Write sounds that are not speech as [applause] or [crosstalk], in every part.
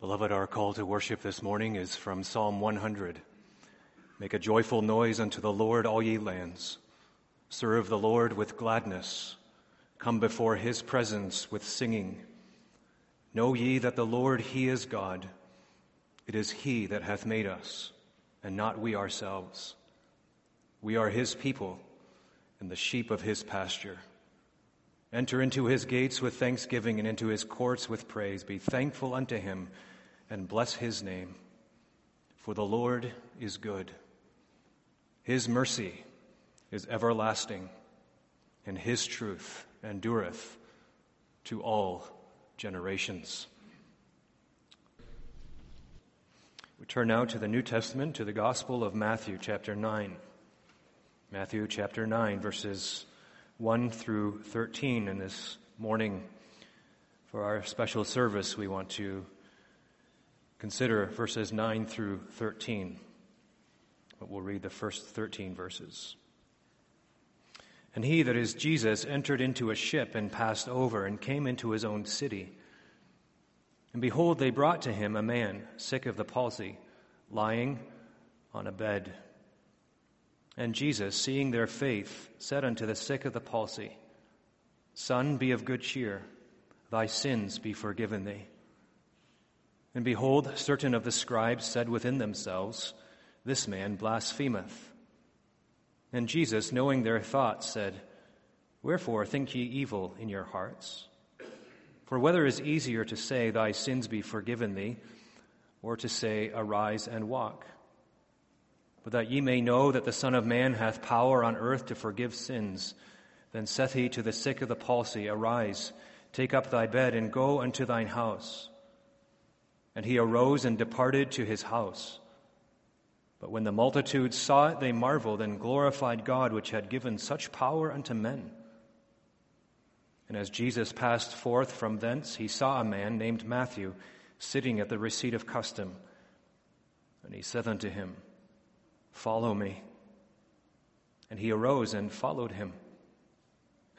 Beloved, our call to worship this morning is from Psalm 100. Make a joyful noise unto the Lord, all ye lands. Serve the Lord with gladness. Come before his presence with singing. Know ye that the Lord, he is God. It is he that hath made us, and not we ourselves. We are his people, and the sheep of his pasture. Enter into his gates with thanksgiving, and into his courts with praise. Be thankful unto him and bless his name. For the Lord is good. His mercy is everlasting, and his truth endureth to all generations. We turn now to the New Testament, to the Gospel of Matthew, chapter 9. Matthew, chapter 9, verses 1 through 13. And this morning, for our special service, we want to consider verses 9 through 13. But we'll read the first 13 verses. And he, that is Jesus, entered into a ship and passed over and came into his own city. And behold, they brought to him a man sick of the palsy, lying on a bed. And Jesus, seeing their faith, said unto the sick of the palsy, Son, be of good cheer, thy sins be forgiven thee. And behold, certain of the scribes said within themselves, This man blasphemeth. And Jesus, knowing their thoughts, said, Wherefore think ye evil in your hearts? For whether is easier to say, Thy sins be forgiven thee, or to say, Arise and walk? But that ye may know that the Son of Man hath power on earth to forgive sins, then saith he to the sick of the palsy, Arise, take up thy bed, and go unto thine house. And he arose and departed to his house. But when the multitudes saw it, they marveled and glorified God, which had given such power unto men. And as Jesus passed forth from thence, he saw a man named Matthew sitting at the receipt of custom. And he said unto him, Follow me. And he arose and followed him.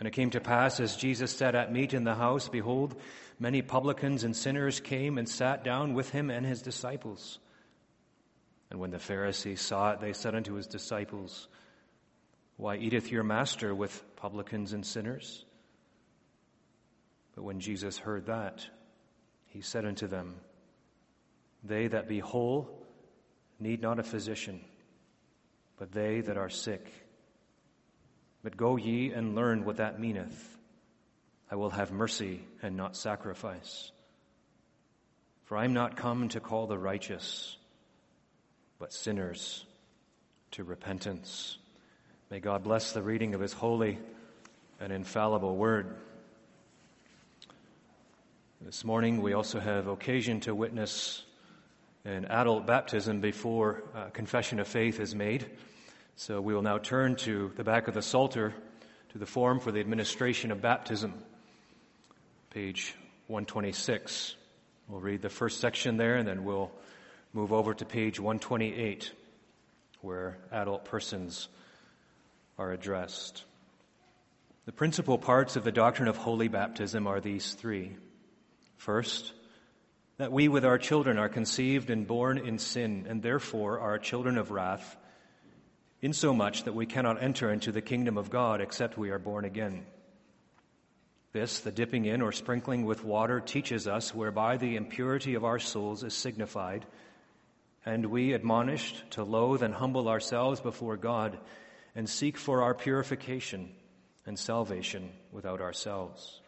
And it came to pass, as Jesus sat at meat in the house, behold, many publicans and sinners came and sat down with him and his disciples. And when the Pharisees saw it, they said unto his disciples, Why eateth your master with publicans and sinners? But when Jesus heard that, he said unto them, They that be whole need not a physician, but they that are sick. But go ye and learn what that meaneth. I will have mercy and not sacrifice. For I am not come to call the righteous, but sinners to repentance. May God bless the reading of his holy and infallible word. This morning we also have occasion to witness an adult baptism before uh, confession of faith is made. So we will now turn to the back of the Psalter to the form for the administration of baptism page 126. We'll read the first section there and then we'll move over to page 128 where adult persons are addressed. The principal parts of the doctrine of holy baptism are these three. First, that we with our children are conceived and born in sin and therefore are children of wrath, insomuch that we cannot enter into the kingdom of God except we are born again. This, the dipping in or sprinkling with water, teaches us whereby the impurity of our souls is signified, and we admonished to loathe and humble ourselves before God and seek for our purification and salvation without ourselves.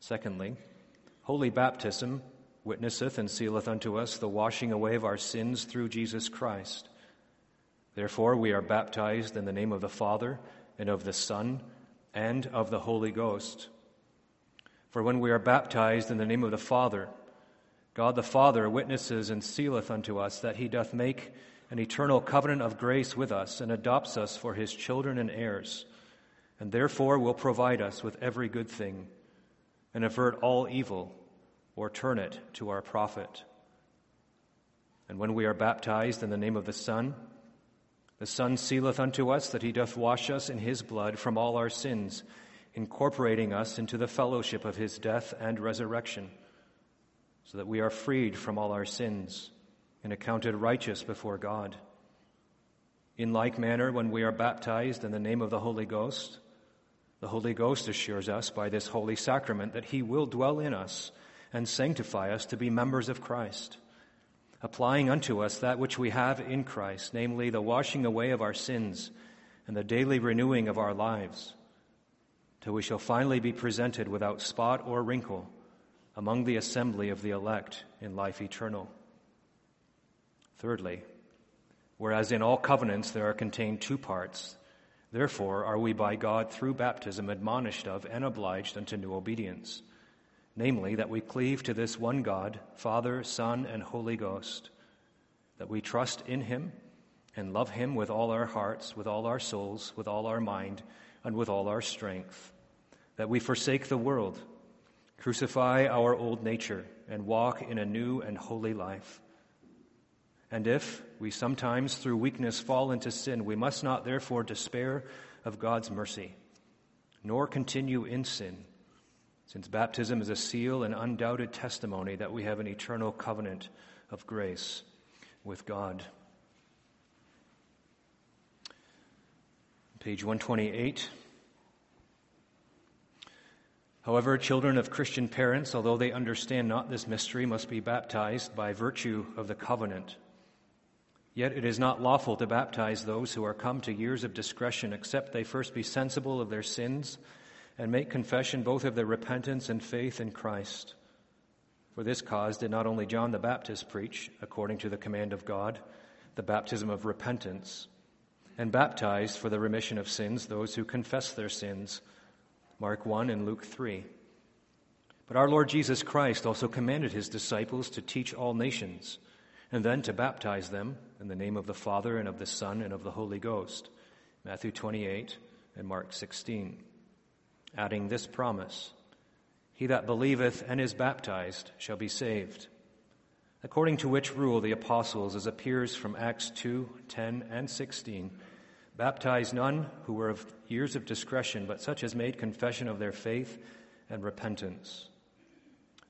Secondly, holy baptism witnesseth and sealeth unto us the washing away of our sins through Jesus Christ. Therefore, we are baptized in the name of the Father and of the Son and of the Holy Ghost. For when we are baptized in the name of the Father, God the Father witnesses and sealeth unto us that he doth make an eternal covenant of grace with us and adopts us for his children and heirs, and therefore will provide us with every good thing and avert all evil or turn it to our profit. And when we are baptized in the name of the Son, the Son sealeth unto us that he doth wash us in his blood from all our sins, incorporating us into the fellowship of his death and resurrection, so that we are freed from all our sins and accounted righteous before God. In like manner, when we are baptized in the name of the Holy Ghost, the Holy Ghost assures us by this holy sacrament that He will dwell in us and sanctify us to be members of Christ, applying unto us that which we have in Christ, namely the washing away of our sins and the daily renewing of our lives, till we shall finally be presented without spot or wrinkle among the assembly of the elect in life eternal. Thirdly, whereas in all covenants there are contained two parts, Therefore are we by God through baptism admonished of and obliged unto new obedience, namely, that we cleave to this one God, Father, Son, and Holy Ghost, that we trust in him and love him with all our hearts, with all our souls, with all our mind, and with all our strength, that we forsake the world, crucify our old nature, and walk in a new and holy life. And if we sometimes through weakness fall into sin, we must not therefore despair of God's mercy, nor continue in sin, since baptism is a seal and undoubted testimony that we have an eternal covenant of grace with God. Page 128. However, children of Christian parents, although they understand not this mystery, must be baptized by virtue of the covenant Yet it is not lawful to baptize those who are come to years of discretion, except they first be sensible of their sins and make confession both of their repentance and faith in Christ. For this cause did not only John the Baptist preach, according to the command of God, the baptism of repentance, and baptized for the remission of sins those who confess their sins. Mark 1 and Luke 3. But our Lord Jesus Christ also commanded his disciples to teach all nations and then to baptize them in the name of the Father and of the Son and of the Holy Ghost. Matthew 28 and Mark 16. Adding this promise He that believeth and is baptized shall be saved. According to which rule the apostles, as appears from Acts 2 10 and 16, baptized none who were of years of discretion, but such as made confession of their faith and repentance.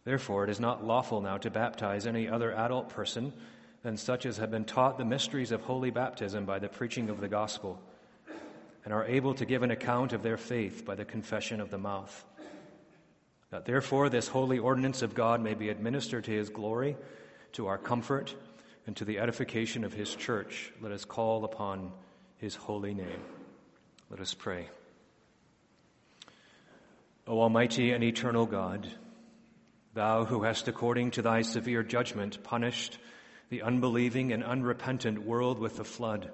Therefore, it is not lawful now to baptize any other adult person than such as have been taught the mysteries of holy baptism by the preaching of the gospel, and are able to give an account of their faith by the confession of the mouth. That therefore this holy ordinance of God may be administered to his glory, to our comfort, and to the edification of his church, let us call upon his holy name. Let us pray. O Almighty and eternal God, Thou who hast, according to thy severe judgment, punished the unbelieving and unrepentant world with the flood,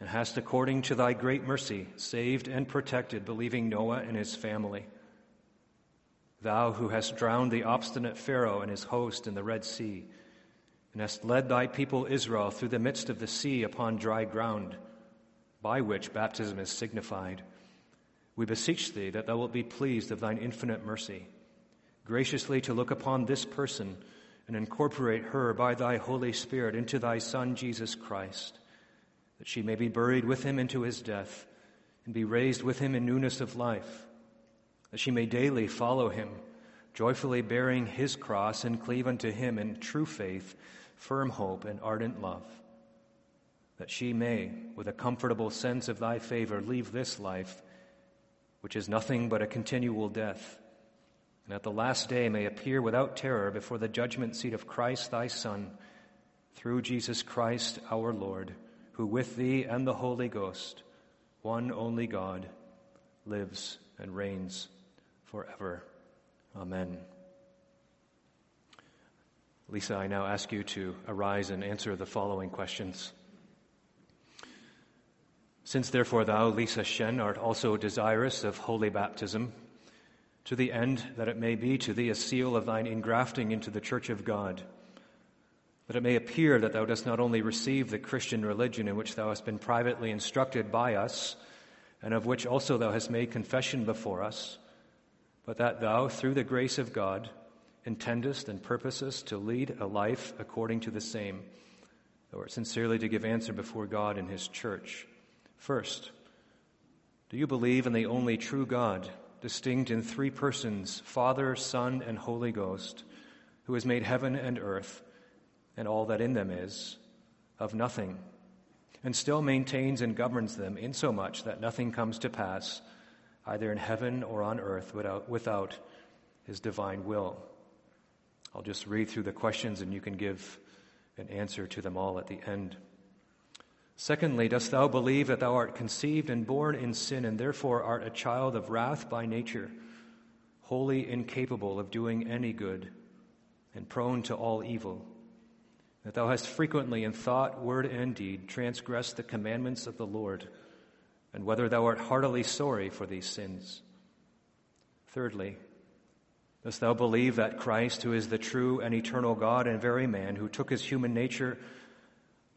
and hast, according to thy great mercy, saved and protected believing Noah and his family. Thou who hast drowned the obstinate Pharaoh and his host in the Red Sea, and hast led thy people Israel through the midst of the sea upon dry ground, by which baptism is signified, we beseech thee that thou wilt be pleased of thine infinite mercy graciously to look upon this person and incorporate her by thy Holy Spirit into thy Son, Jesus Christ, that she may be buried with him into his death and be raised with him in newness of life, that she may daily follow him, joyfully bearing his cross and cleave unto him in true faith, firm hope, and ardent love, that she may, with a comfortable sense of thy favor, leave this life, which is nothing but a continual death and at the last day may appear without terror before the judgment seat of Christ thy Son, through Jesus Christ our Lord, who with thee and the Holy Ghost, one only God, lives and reigns forever. Amen. Lisa, I now ask you to arise and answer the following questions. Since therefore thou, Lisa Shen, art also desirous of holy baptism, to the end that it may be to thee a seal of thine ingrafting into the church of God, that it may appear that thou dost not only receive the Christian religion in which thou hast been privately instructed by us, and of which also thou hast made confession before us, but that thou, through the grace of God, intendest and purposest to lead a life according to the same, art sincerely to give answer before God in his church. First, do you believe in the only true God? distinct in three persons Father, Son, and Holy Ghost, who has made heaven and earth and all that in them is, of nothing, and still maintains and governs them insomuch that nothing comes to pass, either in heaven or on earth, without, without his divine will. I'll just read through the questions and you can give an answer to them all at the end. Secondly, dost thou believe that thou art conceived and born in sin, and therefore art a child of wrath by nature, wholly incapable of doing any good? and prone to all evil, that thou hast frequently in thought, word, and deed transgressed the commandments of the Lord, and whether thou art heartily sorry for these sins. Thirdly, dost thou believe that Christ, who is the true and eternal God and very man, who took his human nature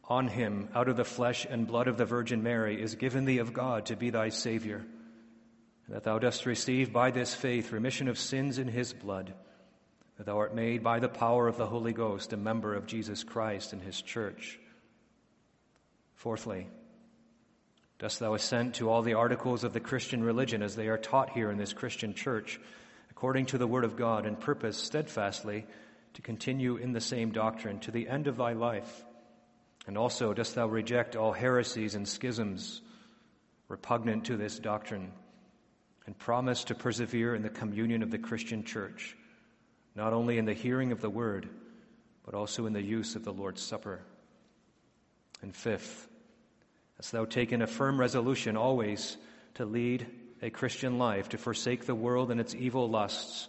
on him out of the flesh and blood of the Virgin Mary, is given thee of God to be thy Savior, and that thou dost receive by this faith remission of sins in his blood? That thou art made by the power of the Holy Ghost a member of Jesus Christ and his church. Fourthly, dost thou assent to all the articles of the Christian religion as they are taught here in this Christian church, according to the Word of God, and purpose steadfastly to continue in the same doctrine to the end of thy life? And also, dost thou reject all heresies and schisms repugnant to this doctrine, and promise to persevere in the communion of the Christian church? Not only in the hearing of the word, but also in the use of the Lord's Supper. And fifth, hast thou taken a firm resolution always to lead a Christian life, to forsake the world and its evil lusts,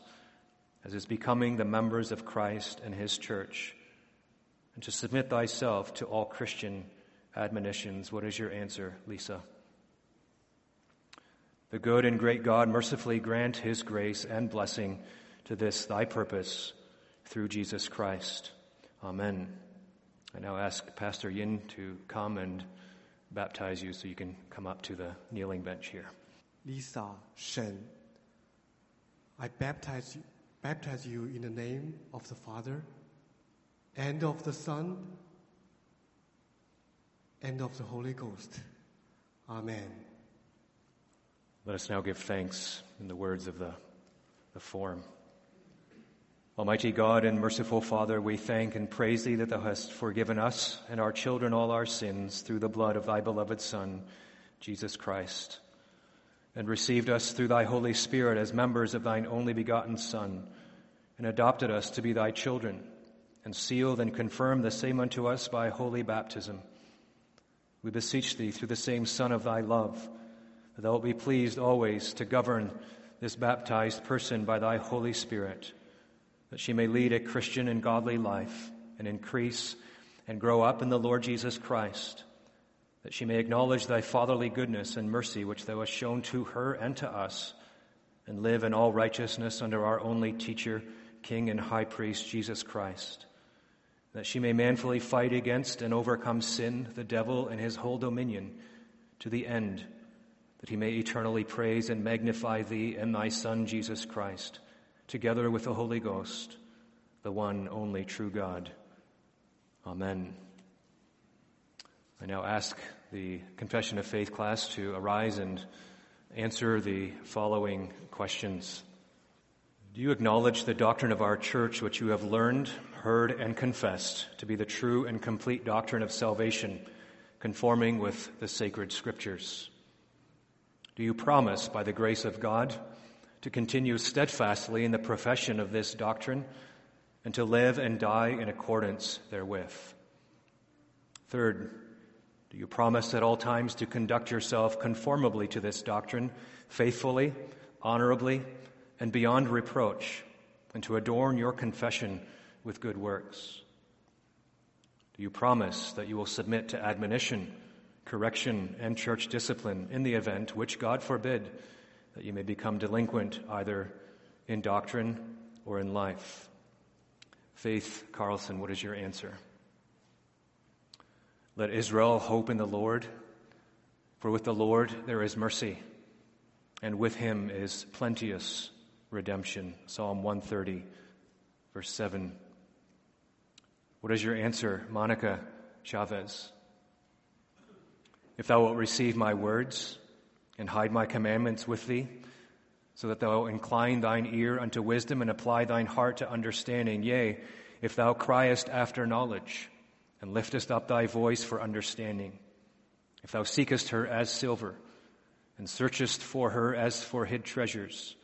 as is becoming the members of Christ and his church, and to submit thyself to all Christian admonitions? What is your answer, Lisa? The good and great God mercifully grant his grace and blessing to this thy purpose through Jesus Christ. Amen. I now ask Pastor Yin to come and baptize you so you can come up to the kneeling bench here. Lisa Shen, I baptize you, baptize you in the name of the Father and of the Son and of the Holy Ghost. Amen. Let us now give thanks in the words of the, the form. Almighty God and merciful Father, we thank and praise Thee that Thou hast forgiven us and our children all our sins through the blood of Thy beloved Son, Jesus Christ, and received us through Thy Holy Spirit as members of Thine only begotten Son, and adopted us to be Thy children, and sealed and confirmed the same unto us by holy baptism. We beseech Thee through the same Son of Thy love, that Thou wilt be pleased always to govern this baptized person by Thy Holy Spirit that she may lead a Christian and godly life and increase and grow up in the Lord Jesus Christ, that she may acknowledge thy fatherly goodness and mercy which thou hast shown to her and to us, and live in all righteousness under our only teacher, King, and High Priest, Jesus Christ, that she may manfully fight against and overcome sin, the devil, and his whole dominion, to the end that he may eternally praise and magnify thee and thy Son, Jesus Christ together with the Holy Ghost, the one only true God. Amen. I now ask the Confession of Faith class to arise and answer the following questions. Do you acknowledge the doctrine of our church, which you have learned, heard, and confessed to be the true and complete doctrine of salvation, conforming with the sacred scriptures? Do you promise, by the grace of God, to continue steadfastly in the profession of this doctrine and to live and die in accordance therewith. Third, do you promise at all times to conduct yourself conformably to this doctrine, faithfully, honorably, and beyond reproach, and to adorn your confession with good works? Do you promise that you will submit to admonition, correction, and church discipline in the event, which God forbid, that you may become delinquent either in doctrine or in life. Faith Carlson, what is your answer? Let Israel hope in the Lord, for with the Lord there is mercy, and with him is plenteous redemption. Psalm 130, verse 7. What is your answer, Monica Chavez? If thou wilt receive my words, and hide my commandments with thee, so that thou incline thine ear unto wisdom and apply thine heart to understanding. Yea, if thou criest after knowledge and liftest up thy voice for understanding, if thou seekest her as silver and searchest for her as for hid treasures,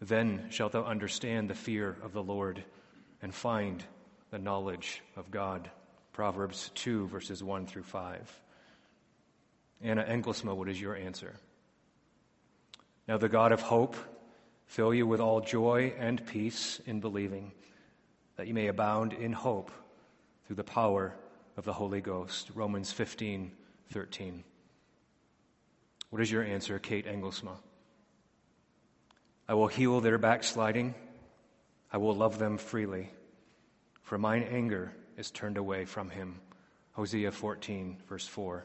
then shalt thou understand the fear of the Lord and find the knowledge of God. Proverbs 2, verses 1 through 5. Anna Engelsma, what is your answer? Now the God of hope fill you with all joy and peace in believing, that you may abound in hope through the power of the Holy Ghost. Romans 15, 13. What is your answer, Kate Engelsma? I will heal their backsliding. I will love them freely, for mine anger is turned away from him. Hosea 14, verse 4.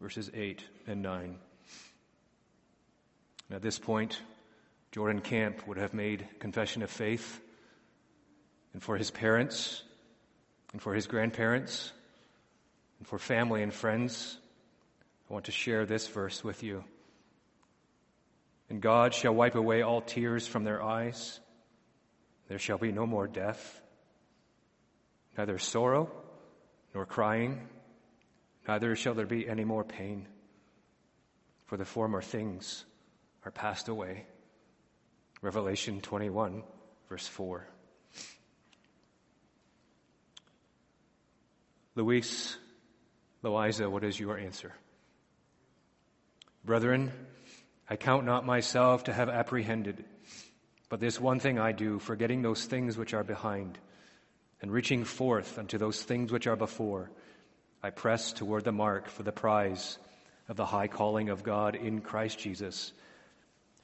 verses 8 and 9. at this point, Jordan Camp would have made confession of faith, and for his parents, and for his grandparents, and for family and friends, I want to share this verse with you. And God shall wipe away all tears from their eyes. There shall be no more death, neither sorrow nor crying, neither shall there be any more pain, for the former things are passed away. Revelation 21, verse 4. Luis, Loiza, what is your answer? Brethren, I count not myself to have apprehended, but this one thing I do, forgetting those things which are behind, and reaching forth unto those things which are before, I press toward the mark for the prize of the high calling of God in Christ Jesus.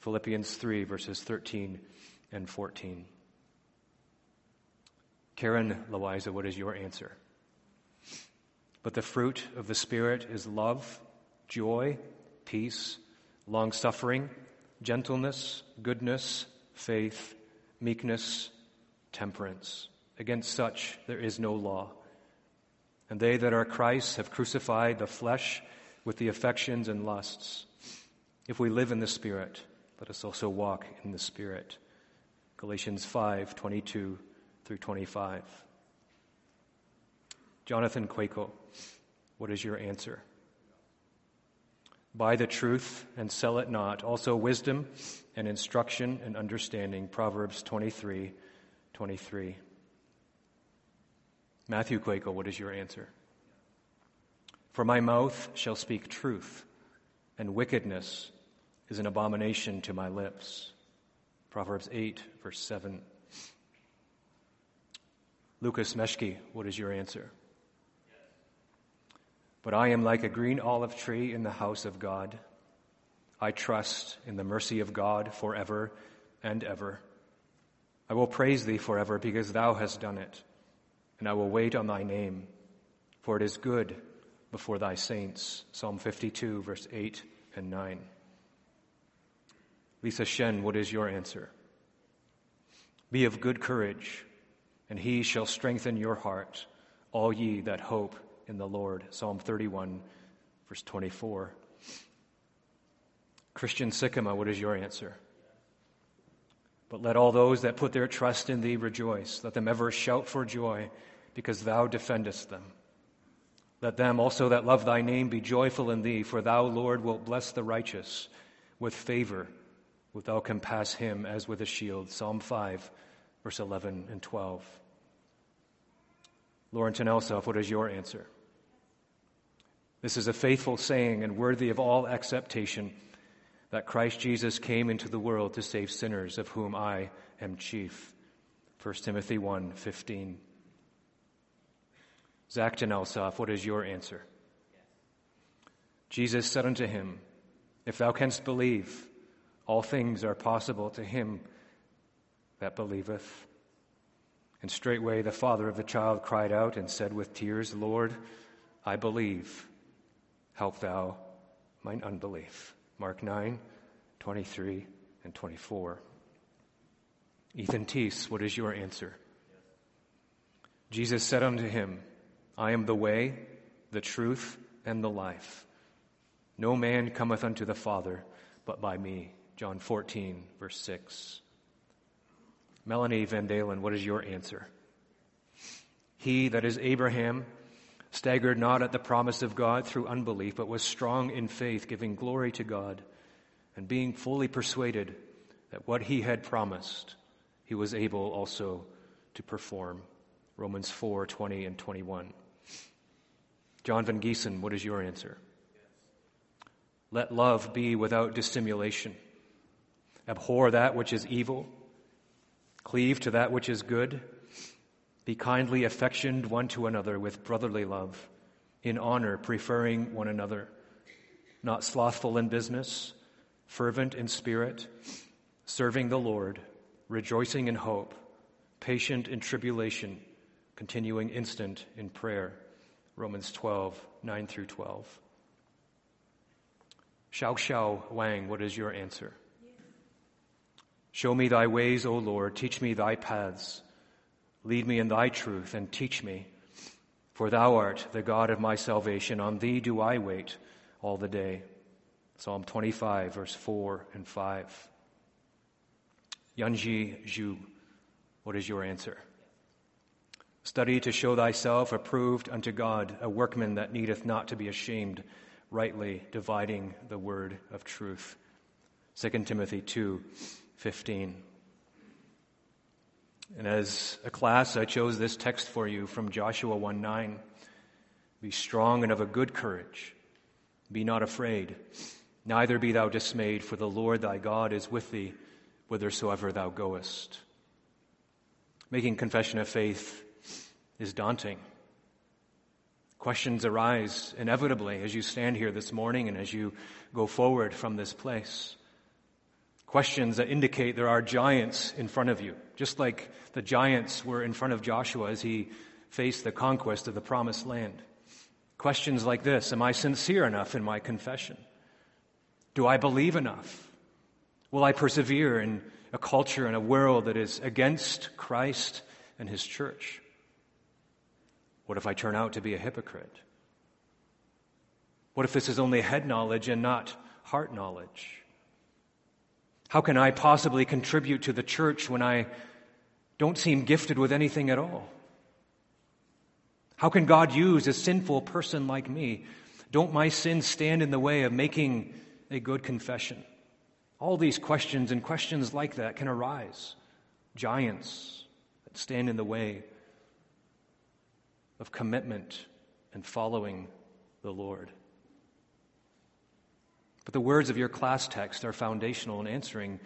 Philippians 3, verses 13 and 14. Karen Loiza, what is your answer? But the fruit of the Spirit is love, joy, peace, long suffering, gentleness, goodness, faith, meekness, temperance. Against such there is no law. And they that are Christ have crucified the flesh with the affections and lusts. If we live in the Spirit, let us also walk in the Spirit. Galatians 5 22 through 25. Jonathan Quaco, what is your answer? Buy the truth and sell it not. Also, wisdom and instruction and understanding. Proverbs 23 23. Matthew Quaco, what is your answer? For my mouth shall speak truth, and wickedness is an abomination to my lips. Proverbs 8, verse 7. Lucas Meshki, what is your answer? But I am like a green olive tree in the house of God. I trust in the mercy of God forever and ever. I will praise thee forever because thou hast done it, and I will wait on thy name, for it is good before thy saints. Psalm 52, verse 8 and 9. Lisa Shen, what is your answer? Be of good courage, and he shall strengthen your heart, all ye that hope in the Lord. Psalm 31, verse 24. Christian Sycama, what is your answer? But let all those that put their trust in thee rejoice. Let them ever shout for joy, because thou defendest them. Let them also that love thy name be joyful in thee, for thou, Lord, wilt bless the righteous with favor wilt thou compass him as with a shield. Psalm 5, verse 11 and 12. Laurenton Elshoff, what is your answer? This is a faithful saying and worthy of all acceptation that Christ Jesus came into the world to save sinners, of whom I am chief. 1 Timothy 1 15. Zachton Elshoff, what is your answer? Jesus said unto him, If thou canst believe, All things are possible to him that believeth. And straightway the father of the child cried out and said with tears, Lord, I believe. Help thou mine unbelief. Mark 9, 23 and 24. Ethan Teese, what is your answer? Jesus said unto him, I am the way, the truth, and the life. No man cometh unto the Father but by me. John 14, verse 6. Melanie Van Dalen, what is your answer? He, that is Abraham, staggered not at the promise of God through unbelief, but was strong in faith, giving glory to God, and being fully persuaded that what he had promised, he was able also to perform. Romans 4 20 and 21. John Van Giesen, what is your answer? Let love be without dissimulation. Abhor that which is evil. Cleave to that which is good. Be kindly affectioned one to another with brotherly love, in honor, preferring one another, not slothful in business, fervent in spirit, serving the Lord, rejoicing in hope, patient in tribulation, continuing instant in prayer. Romans 12, 9 through 12. Xiao Xiao Wang, what is your answer? Show me thy ways, O Lord. Teach me thy paths. Lead me in thy truth and teach me. For thou art the God of my salvation. On thee do I wait all the day. Psalm 25, verse 4 and 5. Yanji Zhu, what is your answer? Study to show thyself approved unto God, a workman that needeth not to be ashamed, rightly dividing the word of truth. 2 Timothy 2 15. And as a class, I chose this text for you from Joshua 1 9. Be strong and of a good courage. Be not afraid, neither be thou dismayed, for the Lord thy God is with thee whithersoever thou goest. Making confession of faith is daunting. Questions arise inevitably as you stand here this morning and as you go forward from this place. Questions that indicate there are giants in front of you, just like the giants were in front of Joshua as he faced the conquest of the promised land. Questions like this Am I sincere enough in my confession? Do I believe enough? Will I persevere in a culture and a world that is against Christ and his church? What if I turn out to be a hypocrite? What if this is only head knowledge and not heart knowledge? How can I possibly contribute to the church when I don't seem gifted with anything at all? How can God use a sinful person like me? Don't my sins stand in the way of making a good confession? All these questions and questions like that can arise. Giants that stand in the way of commitment and following the Lord. But the words of your class text are foundational in answering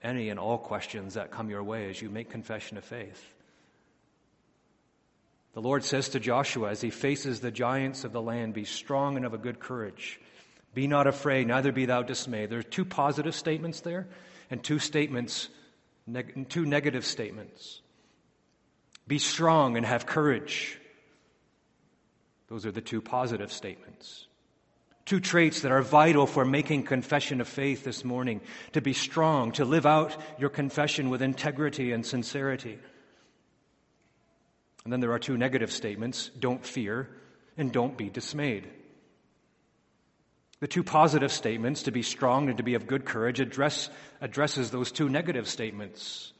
any and all questions that come your way as you make confession of faith. The Lord says to Joshua as he faces the giants of the land, Be strong and of a good courage. Be not afraid, neither be thou dismayed. There are two positive statements there and two statements, neg- two negative statements. Be strong and have courage. Those are the two positive statements. Two traits that are vital for making confession of faith this morning to be strong, to live out your confession with integrity and sincerity. And then there are two negative statements don't fear and don't be dismayed. The two positive statements, to be strong and to be of good courage, address, addresses those two negative statements.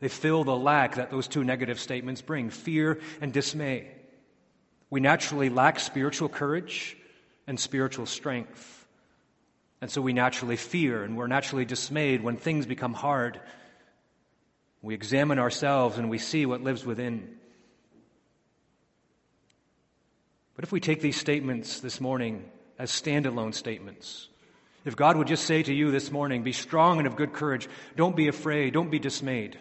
They fill the lack that those two negative statements bring fear and dismay. We naturally lack spiritual courage and spiritual strength. And so we naturally fear and we're naturally dismayed when things become hard. We examine ourselves and we see what lives within. But if we take these statements this morning as standalone statements, if God would just say to you this morning, be strong and of good courage, don't be afraid, don't be dismayed.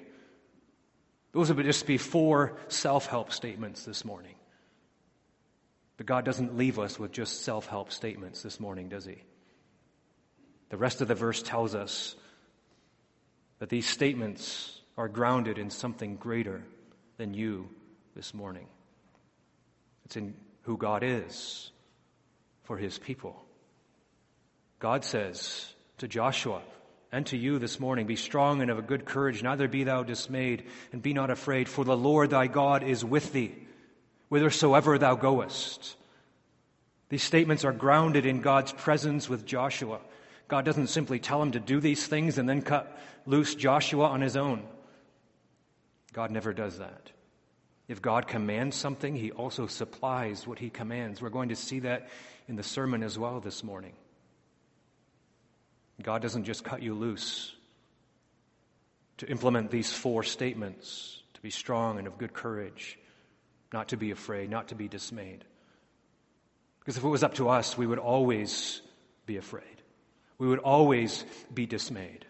Those would just be four self help statements this morning. But God doesn't leave us with just self help statements this morning, does He? The rest of the verse tells us that these statements are grounded in something greater than you this morning. It's in who God is for his people. God says to Joshua and to you this morning, Be strong and of a good courage, neither be thou dismayed, and be not afraid, for the Lord thy God is with thee, whithersoever thou goest. These statements are grounded in God's presence with Joshua. God doesn't simply tell him to do these things and then cut loose Joshua on his own. God never does that. If God commands something, he also supplies what he commands. We're going to see that in the sermon as well this morning. God doesn't just cut you loose to implement these four statements to be strong and of good courage, not to be afraid, not to be dismayed. Because if it was up to us, we would always be afraid. We would always be dismayed.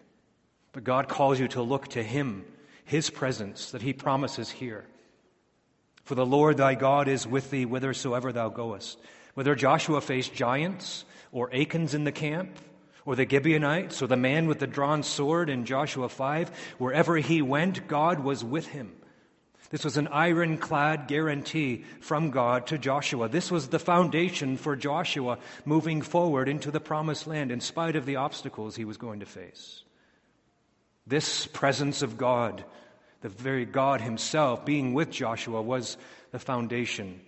But God calls you to look to Him, His presence that He promises here. For the Lord thy God is with thee whithersoever thou goest. Whether Joshua faced giants or Achans in the camp, or the Gibeonites, or the man with the drawn sword in Joshua 5, wherever he went, God was with him. This was an ironclad guarantee from God to Joshua. This was the foundation for Joshua moving forward into the promised land in spite of the obstacles he was going to face. This presence of God, the very God himself being with Joshua, was the foundation,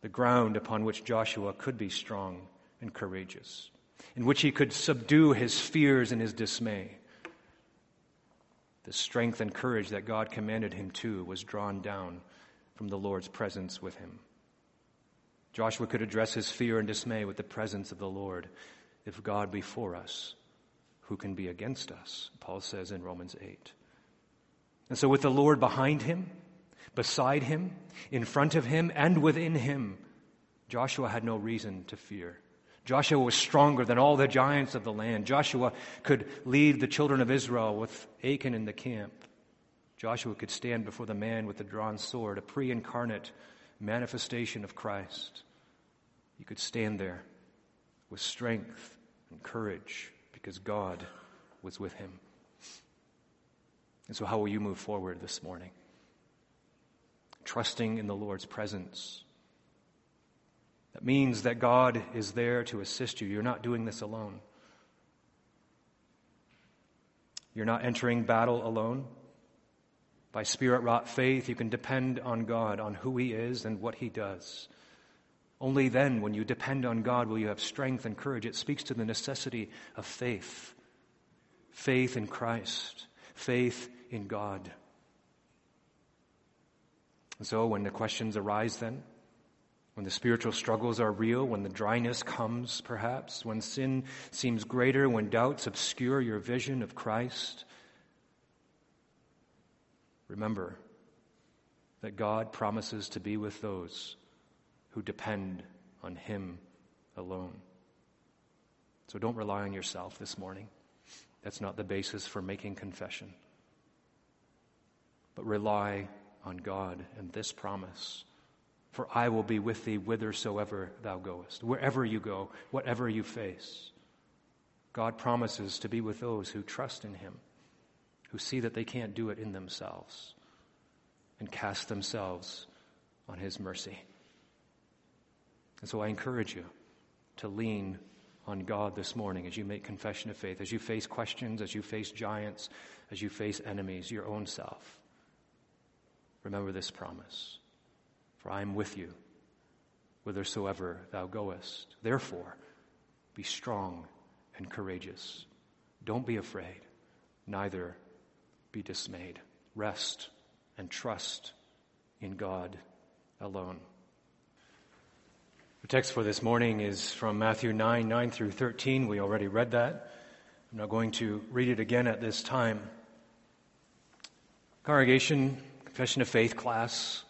the ground upon which Joshua could be strong and courageous, in which he could subdue his fears and his dismay. The strength and courage that God commanded him to was drawn down from the Lord's presence with him. Joshua could address his fear and dismay with the presence of the Lord. If God be for us, who can be against us? Paul says in Romans 8. And so, with the Lord behind him, beside him, in front of him, and within him, Joshua had no reason to fear. Joshua was stronger than all the giants of the land. Joshua could lead the children of Israel with Achan in the camp. Joshua could stand before the man with the drawn sword, a pre incarnate manifestation of Christ. You could stand there with strength and courage because God was with him. And so, how will you move forward this morning? Trusting in the Lord's presence. That means that God is there to assist you. You're not doing this alone. You're not entering battle alone. By spirit wrought faith, you can depend on God, on who He is and what He does. Only then, when you depend on God, will you have strength and courage. It speaks to the necessity of faith faith in Christ, faith in God. And so, when the questions arise, then, when the spiritual struggles are real, when the dryness comes, perhaps, when sin seems greater, when doubts obscure your vision of Christ, remember that God promises to be with those who depend on Him alone. So don't rely on yourself this morning. That's not the basis for making confession. But rely on God and this promise. For I will be with thee whithersoever thou goest, wherever you go, whatever you face. God promises to be with those who trust in Him, who see that they can't do it in themselves, and cast themselves on His mercy. And so I encourage you to lean on God this morning as you make confession of faith, as you face questions, as you face giants, as you face enemies, your own self. Remember this promise For I am with you whithersoever thou goest. Therefore, be strong and courageous. Don't be afraid, neither be dismayed. Rest and trust in God alone. The text for this morning is from Matthew 9, 9 through 13. We already read that. I'm not going to read it again at this time. Congregation, Confession of Faith class,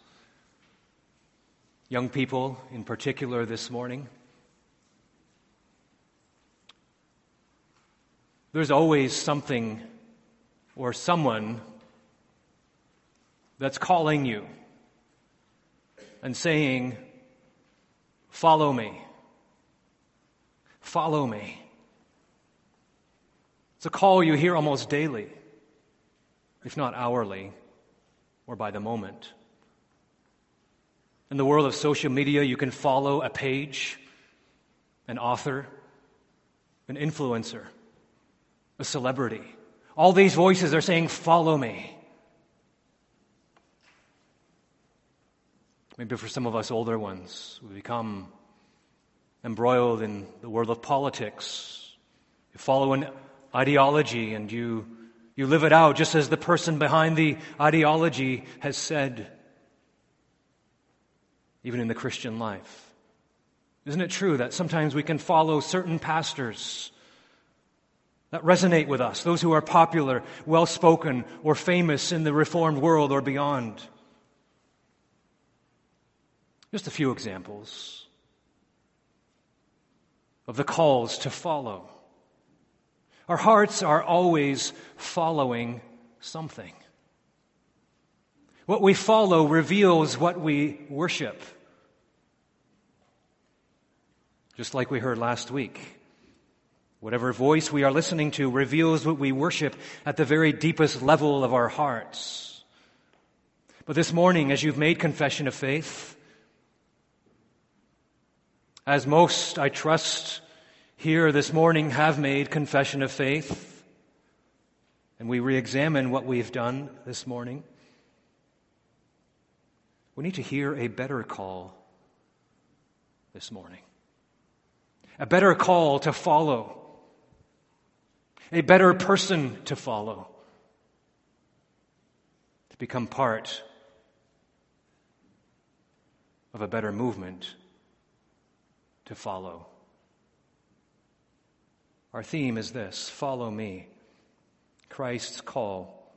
young people in particular this morning. There's always something or someone that's calling you and saying, Follow me. Follow me. It's a call you hear almost daily. if not hourly or by the moment. In the world of social media, you can follow a page, an author, an influencer, a celebrity. All these voices are saying, Follow me. Maybe for some of us older ones, we become embroiled in the world of politics. You follow an ideology and you, you live it out just as the person behind the ideology has said, even in the Christian life. Isn't it true that sometimes we can follow certain pastors that resonate with us, those who are popular, well spoken, or famous in the Reformed world or beyond? Just a few examples of the calls to follow. Our hearts are always following something. What we follow reveals what we worship. Just like we heard last week. Whatever voice we are listening to reveals what we worship at the very deepest level of our hearts. But this morning, as you've made confession of faith, as most, I trust, here this morning have made confession of faith, and we re examine what we've done this morning, we need to hear a better call this morning. A better call to follow. A better person to follow. To become part of a better movement to follow. Our theme is this follow me, Christ's call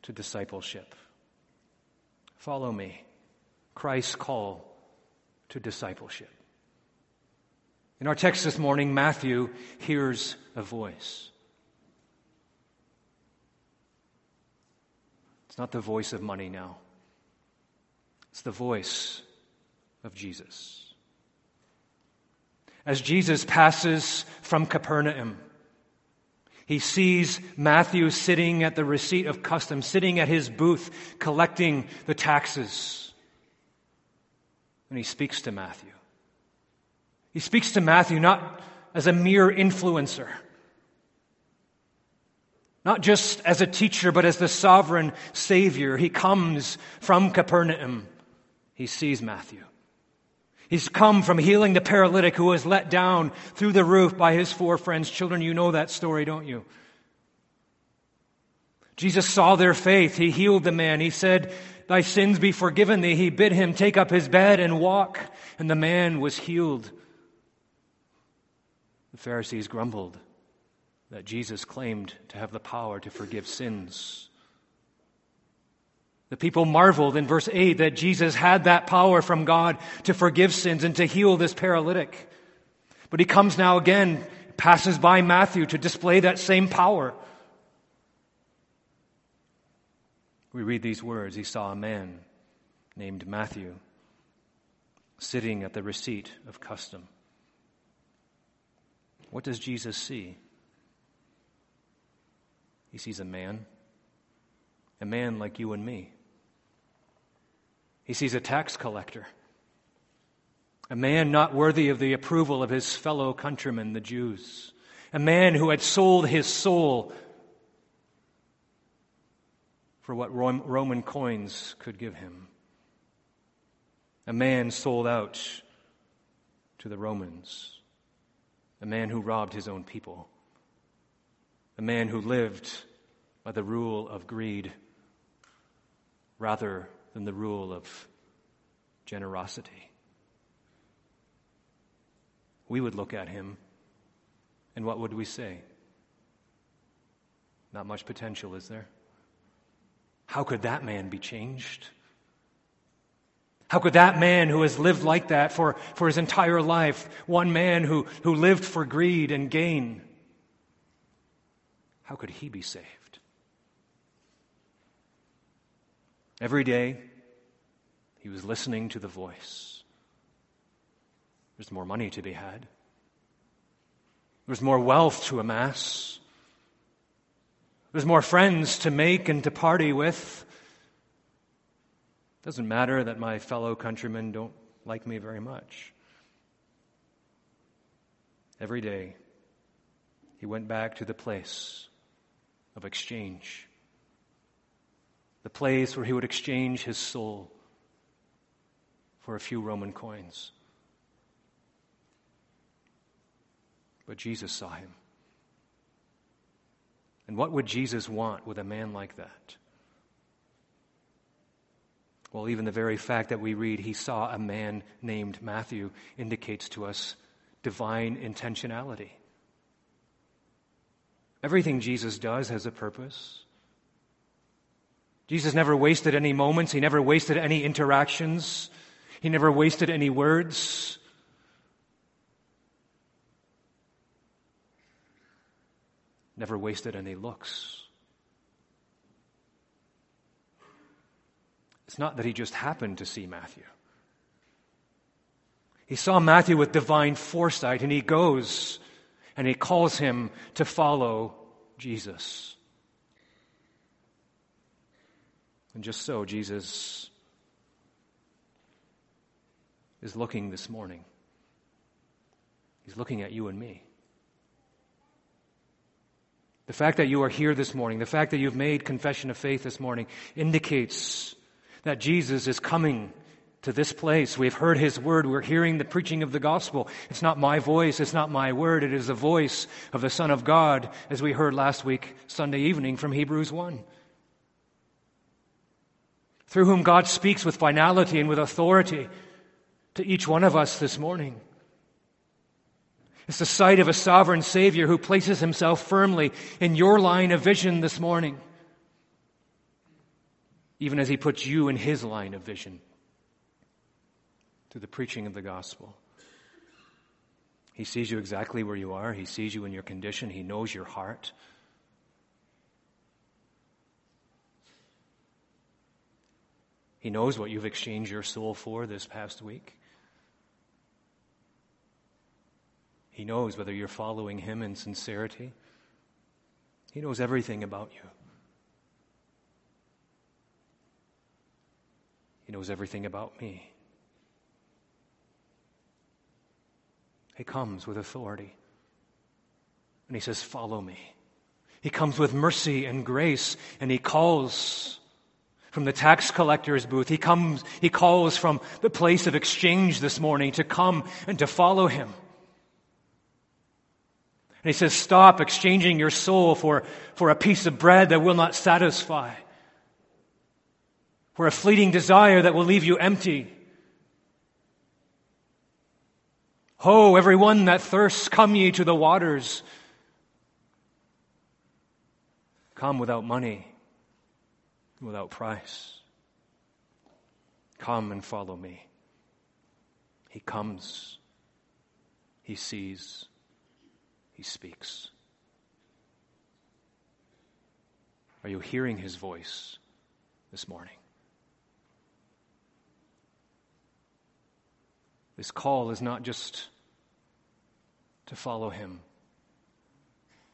to discipleship. Follow me, Christ's call to discipleship. In our text this morning, Matthew hears a voice. It's not the voice of money now, it's the voice of Jesus as Jesus passes from Capernaum. He sees Matthew sitting at the receipt of custom, sitting at his booth, collecting the taxes. And he speaks to Matthew. He speaks to Matthew not as a mere influencer, not just as a teacher, but as the sovereign Savior. He comes from Capernaum. He sees Matthew. He's come from healing the paralytic who was let down through the roof by his four friends. Children, you know that story, don't you? Jesus saw their faith. He healed the man. He said, Thy sins be forgiven thee. He bid him take up his bed and walk, and the man was healed. The Pharisees grumbled that Jesus claimed to have the power to forgive sins. The people marveled in verse 8 that Jesus had that power from God to forgive sins and to heal this paralytic. But he comes now again, passes by Matthew to display that same power. We read these words He saw a man named Matthew sitting at the receipt of custom. What does Jesus see? He sees a man, a man like you and me. He sees a tax collector, a man not worthy of the approval of his fellow countrymen, the Jews, a man who had sold his soul for what Roman coins could give him. A man sold out to the Romans. A man who robbed his own people. A man who lived by the rule of greed rather than the rule of generosity. We would look at him, and what would we say? Not much potential, is there? How could that man be changed? How could that man who has lived like that for, for his entire life, one man who, who lived for greed and gain, how could he be saved? Every day, he was listening to the voice. There's more money to be had, there's more wealth to amass. There's more friends to make and to party with. Doesn't matter that my fellow countrymen don't like me very much. Every day, he went back to the place of exchange, the place where he would exchange his soul for a few Roman coins. But Jesus saw him. And what would Jesus want with a man like that? Well, even the very fact that we read he saw a man named Matthew indicates to us divine intentionality. Everything Jesus does has a purpose. Jesus never wasted any moments, he never wasted any interactions, he never wasted any words. Never wasted any looks. It's not that he just happened to see Matthew. He saw Matthew with divine foresight, and he goes and he calls him to follow Jesus. And just so, Jesus is looking this morning. He's looking at you and me. The fact that you are here this morning, the fact that you've made confession of faith this morning, indicates that Jesus is coming to this place. We've heard his word. We're hearing the preaching of the gospel. It's not my voice. It's not my word. It is the voice of the Son of God, as we heard last week, Sunday evening from Hebrews 1. Through whom God speaks with finality and with authority to each one of us this morning. It's the sight of a sovereign Savior who places himself firmly in your line of vision this morning, even as he puts you in his line of vision through the preaching of the gospel. He sees you exactly where you are, He sees you in your condition, He knows your heart. He knows what you've exchanged your soul for this past week. He knows whether you're following Him in sincerity. He knows everything about you. He knows everything about me. He comes with authority. And he says, Follow me. He comes with mercy and grace, and he calls from the tax collector's booth. He comes, he calls from the place of exchange this morning to come and to follow him. And he says, Stop exchanging your soul for, for a piece of bread that will not satisfy, for a fleeting desire that will leave you empty. Ho, everyone that thirsts, come ye to the waters. Come without money, without price. Come and follow me. He comes, he sees, he speaks. Are you hearing his voice this morning? This call is not just to follow Him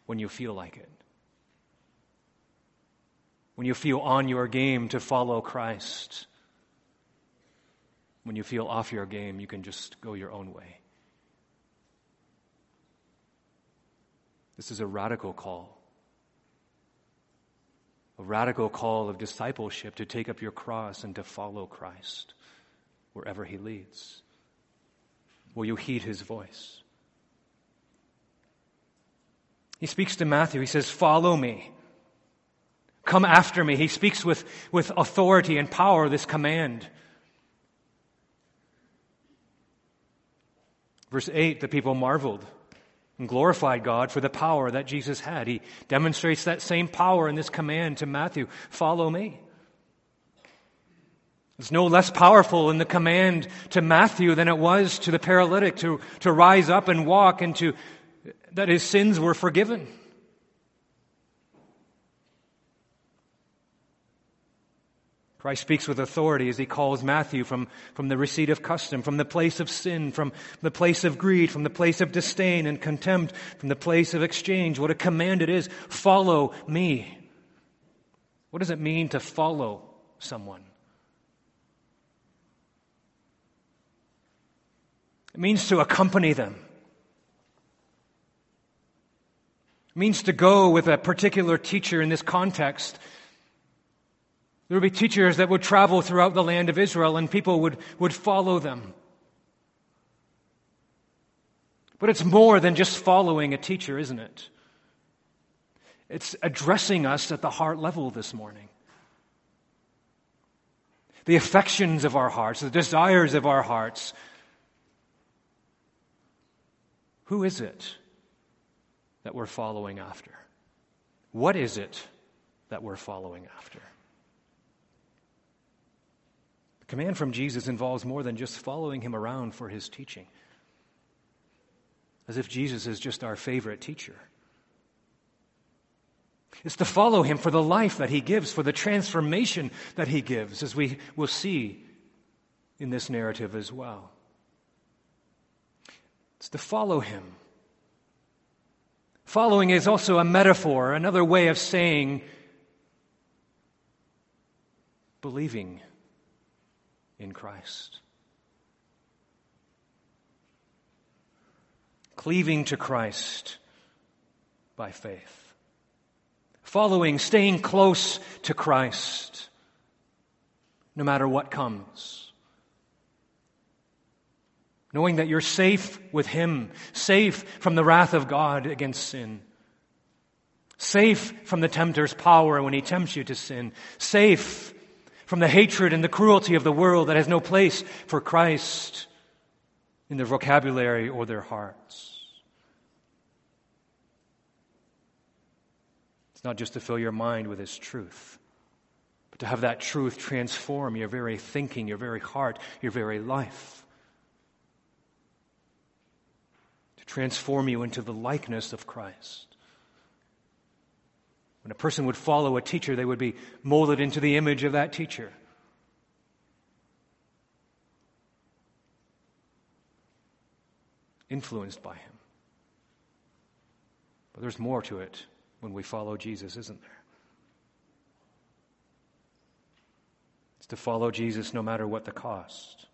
when you feel like it. When you feel on your game to follow Christ. When you feel off your game, you can just go your own way. This is a radical call. A radical call of discipleship to take up your cross and to follow Christ wherever He leads. Will you heed His voice? He speaks to Matthew. He says, Follow me. Come after me. He speaks with, with authority and power, this command. Verse 8 the people marveled and glorified God for the power that Jesus had. He demonstrates that same power in this command to Matthew follow me. It's no less powerful in the command to Matthew than it was to the paralytic to, to rise up and walk and to that his sins were forgiven. Christ speaks with authority as he calls Matthew from, from the receipt of custom, from the place of sin, from the place of greed, from the place of disdain and contempt, from the place of exchange. What a command it is. Follow me. What does it mean to follow someone? It means to accompany them. It means to go with a particular teacher in this context. There would be teachers that would travel throughout the land of Israel and people would, would follow them. But it's more than just following a teacher, isn't it? It's addressing us at the heart level this morning. The affections of our hearts, the desires of our hearts. Who is it that we're following after? What is it that we're following after? The command from Jesus involves more than just following him around for his teaching, as if Jesus is just our favorite teacher. It's to follow him for the life that he gives, for the transformation that he gives, as we will see in this narrative as well. It's to follow him. Following is also a metaphor, another way of saying believing in Christ. Cleaving to Christ by faith following, staying close to Christ, no matter what comes. Knowing that you're safe with Him, safe from the wrath of God against sin, safe from the tempter's power when he tempts you to sin, safe from the hatred and the cruelty of the world that has no place for Christ in their vocabulary or their hearts. It's not just to fill your mind with His truth, but to have that truth transform your very thinking, your very heart, your very life. To transform you into the likeness of Christ. When a person would follow a teacher, they would be molded into the image of that teacher. Influenced by him. But there's more to it when we follow Jesus, isn't there? It's to follow Jesus no matter what the cost.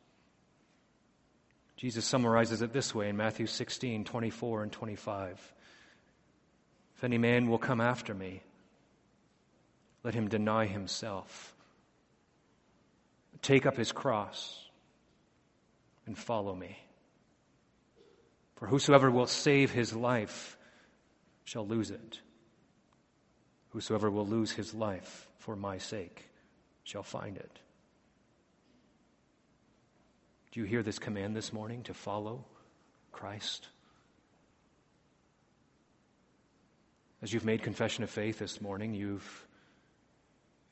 Jesus summarizes it this way in Matthew 16, 24 and 25. If any man will come after me, let him deny himself, take up his cross, and follow me. For whosoever will save his life shall lose it. Whosoever will lose his life for my sake shall find it. Do you hear this command this morning to follow Christ? As you've made confession of faith this morning, you've,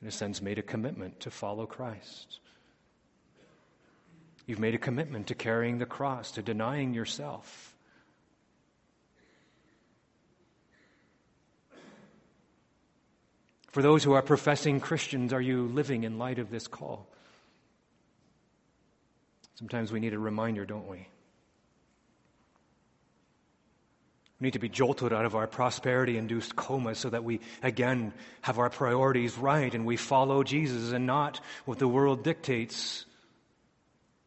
in a sense, made a commitment to follow Christ. You've made a commitment to carrying the cross, to denying yourself. For those who are professing Christians, are you living in light of this call? Sometimes we need a reminder, don't we? Need to be jolted out of our prosperity induced coma so that we again have our priorities right and we follow Jesus and not what the world dictates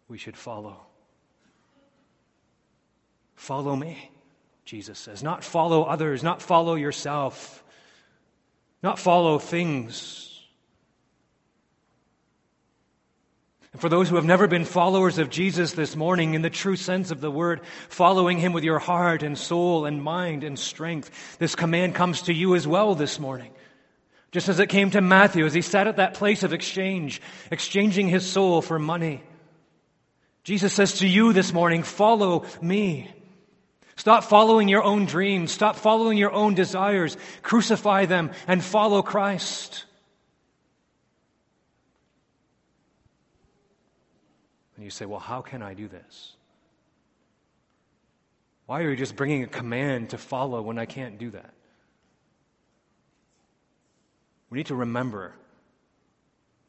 we should follow. Follow me, Jesus says. Not follow others, not follow yourself not follow things. And for those who have never been followers of Jesus this morning, in the true sense of the word, following him with your heart and soul and mind and strength, this command comes to you as well this morning. Just as it came to Matthew as he sat at that place of exchange, exchanging his soul for money. Jesus says to you this morning, follow me. Stop following your own dreams. Stop following your own desires. Crucify them and follow Christ. And you say, well, how can I do this? Why are you just bringing a command to follow when I can't do that? We need to remember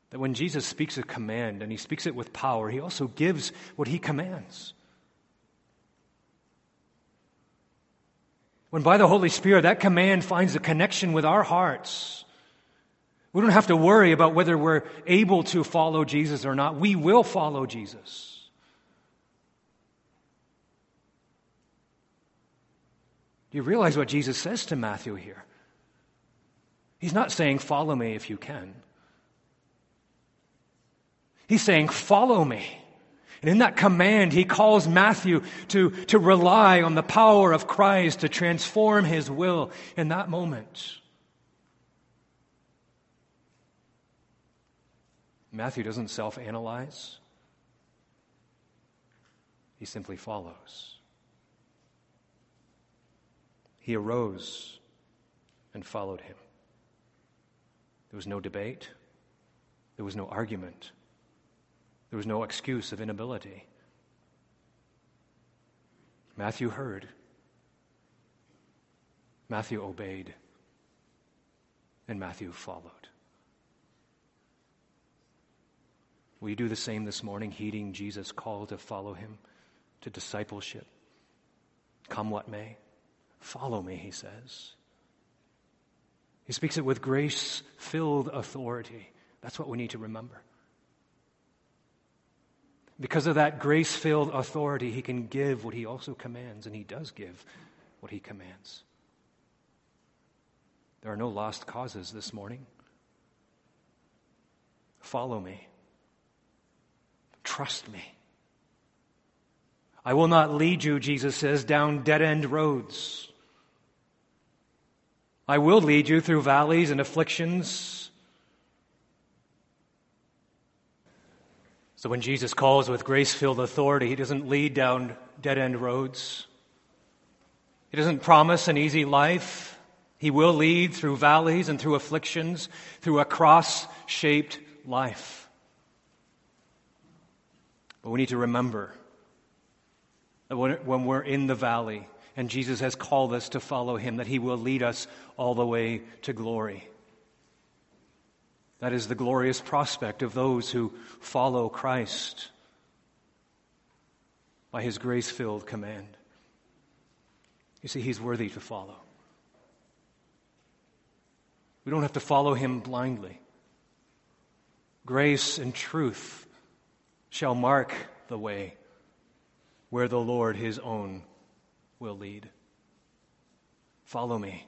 that when Jesus speaks a command and he speaks it with power, he also gives what he commands. When by the Holy Spirit that command finds a connection with our hearts, We don't have to worry about whether we're able to follow Jesus or not. We will follow Jesus. Do you realize what Jesus says to Matthew here? He's not saying, Follow me if you can. He's saying, Follow me. And in that command, he calls Matthew to, to rely on the power of Christ to transform his will in that moment. Matthew doesn't self analyze, he simply follows. He arose and followed him. There was no debate, there was no argument. There was no excuse of inability. Matthew heard. Matthew obeyed. And Matthew followed. Will you do the same this morning, heeding Jesus' call to follow him, to discipleship? Come what may. Follow me, he says. He speaks it with grace filled authority. That's what we need to remember. Because of that grace filled authority, he can give what he also commands, and he does give what he commands. There are no lost causes this morning. Follow me. Trust me. I will not lead you, Jesus says, down dead end roads. I will lead you through valleys and afflictions So when Jesus calls with grace filled authority, he doesn't lead down dead end roads. He doesn't promise an easy life. He will lead through valleys and through afflictions, through a cross shaped life. But we need to remember that when we're in the valley and Jesus has called us to follow him, that he will lead us all the way to glory. That is the glorious prospect of those who follow Christ by his grace filled command. You see, he's worthy to follow. We don't have to follow him blindly. Grace and truth shall mark the way where the Lord, his own, will lead. Follow me.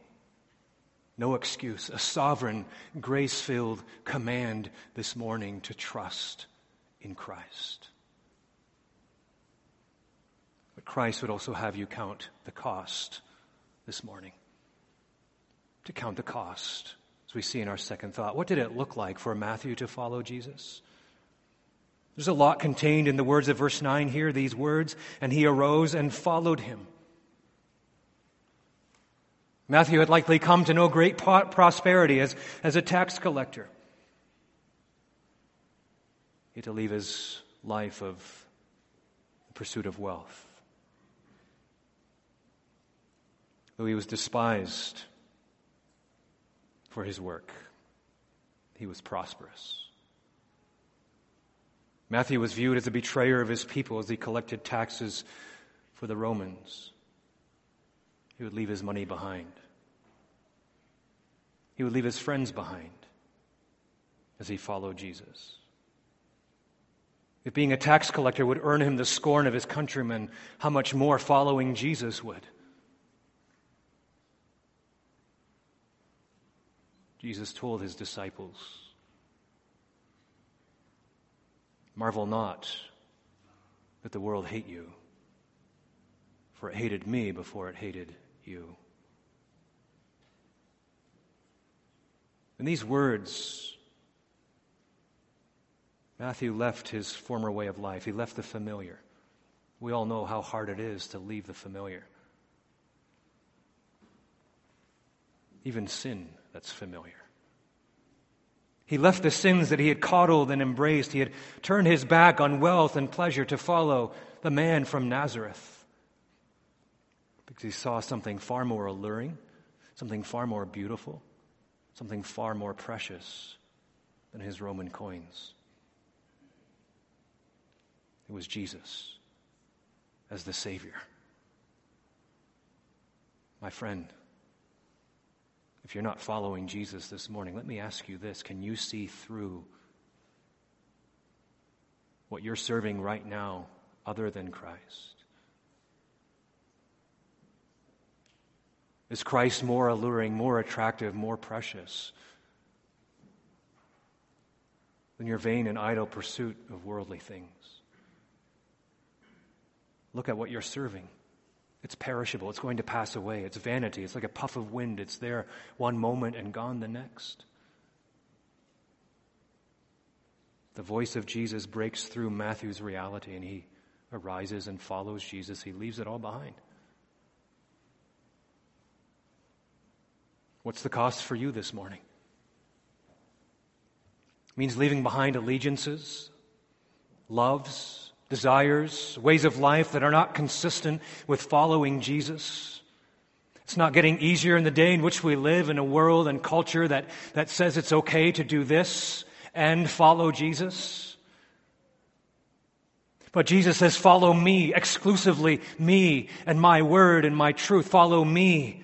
No excuse. A sovereign, grace filled command this morning to trust in Christ. But Christ would also have you count the cost this morning. To count the cost, as we see in our second thought. What did it look like for Matthew to follow Jesus? There's a lot contained in the words of verse 9 here, these words, and he arose and followed him. Matthew had likely come to know great prosperity as, as a tax collector. He had to leave his life of pursuit of wealth. Though he was despised for his work, he was prosperous. Matthew was viewed as a betrayer of his people as he collected taxes for the Romans. He would leave his money behind. He would leave his friends behind as he followed Jesus. If being a tax collector would earn him the scorn of his countrymen, how much more following Jesus would? Jesus told his disciples, Marvel not that the world hate you, for it hated me before it hated you. In these words, Matthew left his former way of life. He left the familiar. We all know how hard it is to leave the familiar. Even sin that's familiar. He left the sins that he had coddled and embraced. He had turned his back on wealth and pleasure to follow the man from Nazareth because he saw something far more alluring, something far more beautiful, something far more precious than his Roman coins. It was Jesus as the Savior. My friend, If you're not following Jesus this morning, let me ask you this can you see through what you're serving right now other than Christ? Is Christ more alluring, more attractive, more precious than your vain and idle pursuit of worldly things? Look at what you're serving. It's perishable. It's going to pass away. It's vanity. It's like a puff of wind. It's there one moment and gone the next. The voice of Jesus breaks through Matthew's reality and he arises and follows Jesus. He leaves it all behind. What's the cost for you this morning? It means leaving behind allegiances, loves, desires, ways of life that are not consistent with following Jesus. It's not getting easier in the day in which we live in a world and culture that, that says it's okay to do this and follow Jesus. But Jesus says, follow me, exclusively me and my word and my truth. Follow me.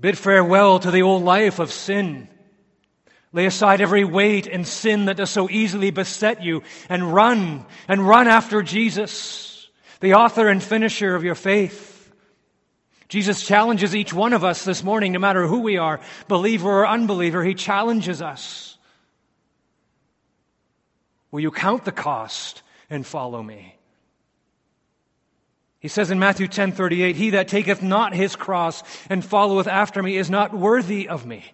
Bid farewell to the old life of sin. Lay aside every weight and sin that does so easily beset you and run and run after Jesus, the author and finisher of your faith. Jesus challenges each one of us this morning, no matter who we are, believer or unbeliever. He challenges us. Will you count the cost and follow me? He says in Matthew 10:38, "He that taketh not his cross and followeth after me is not worthy of me."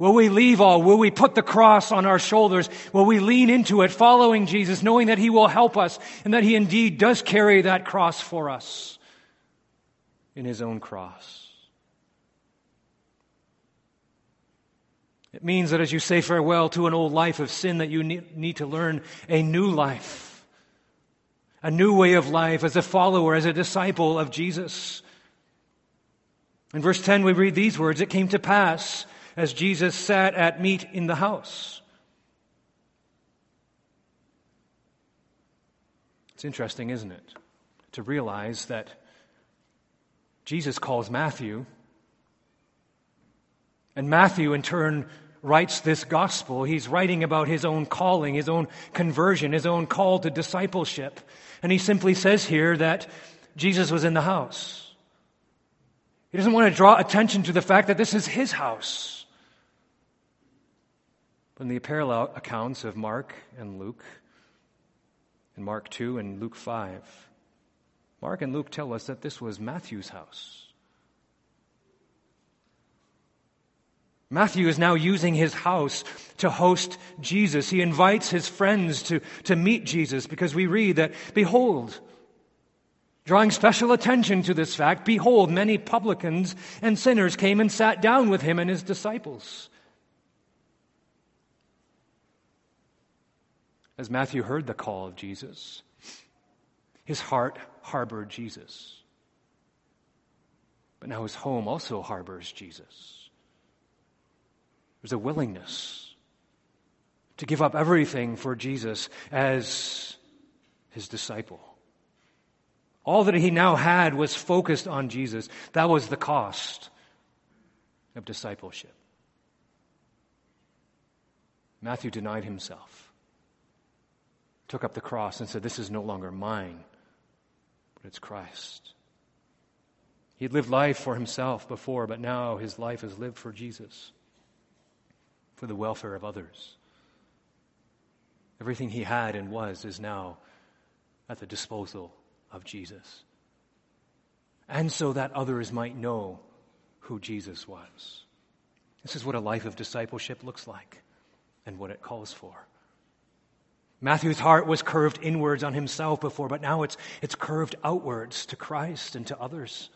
Will we leave all? Will we put the cross on our shoulders? Will we lean into it, following Jesus, knowing that He will help us and that He indeed does carry that cross for us in His own cross? It means that as you say farewell to an old life of sin, that you need to learn a new life a new way of life as a follower, as a disciple of Jesus. In verse 10, we read these words It came to pass as Jesus sat at meat in the house. It's interesting, isn't it, to realize that Jesus calls Matthew, and Matthew in turn writes this gospel. He's writing about his own calling, his own conversion, his own call to discipleship. And he simply says here that Jesus was in the house. He doesn't want to draw attention to the fact that this is his house. In the parallel accounts of Mark and Luke, in Mark 2 and Luke 5, Mark and Luke tell us that this was Matthew's house. Matthew is now using his house to host Jesus. He invites his friends to, to meet Jesus because we read that, behold, drawing special attention to this fact, behold, many publicans and sinners came and sat down with him and his disciples. As Matthew heard the call of Jesus, his heart harbored Jesus. But now his home also harbors Jesus. There's a willingness to give up everything for Jesus as his disciple. All that he now had was focused on Jesus. That was the cost of discipleship. Matthew denied himself, took up the cross, and said, This is no longer mine, but it's Christ. He'd lived life for himself before, but now his life is lived for Jesus for the welfare of others. Everything he had and was is now at the disposal of Jesus. And so that others might know who Jesus was. This is what a life of discipleship looks like and what it calls for. Matthew's heart was curved inwards on himself before, but now it's, it's curved outwards to Christ and to others.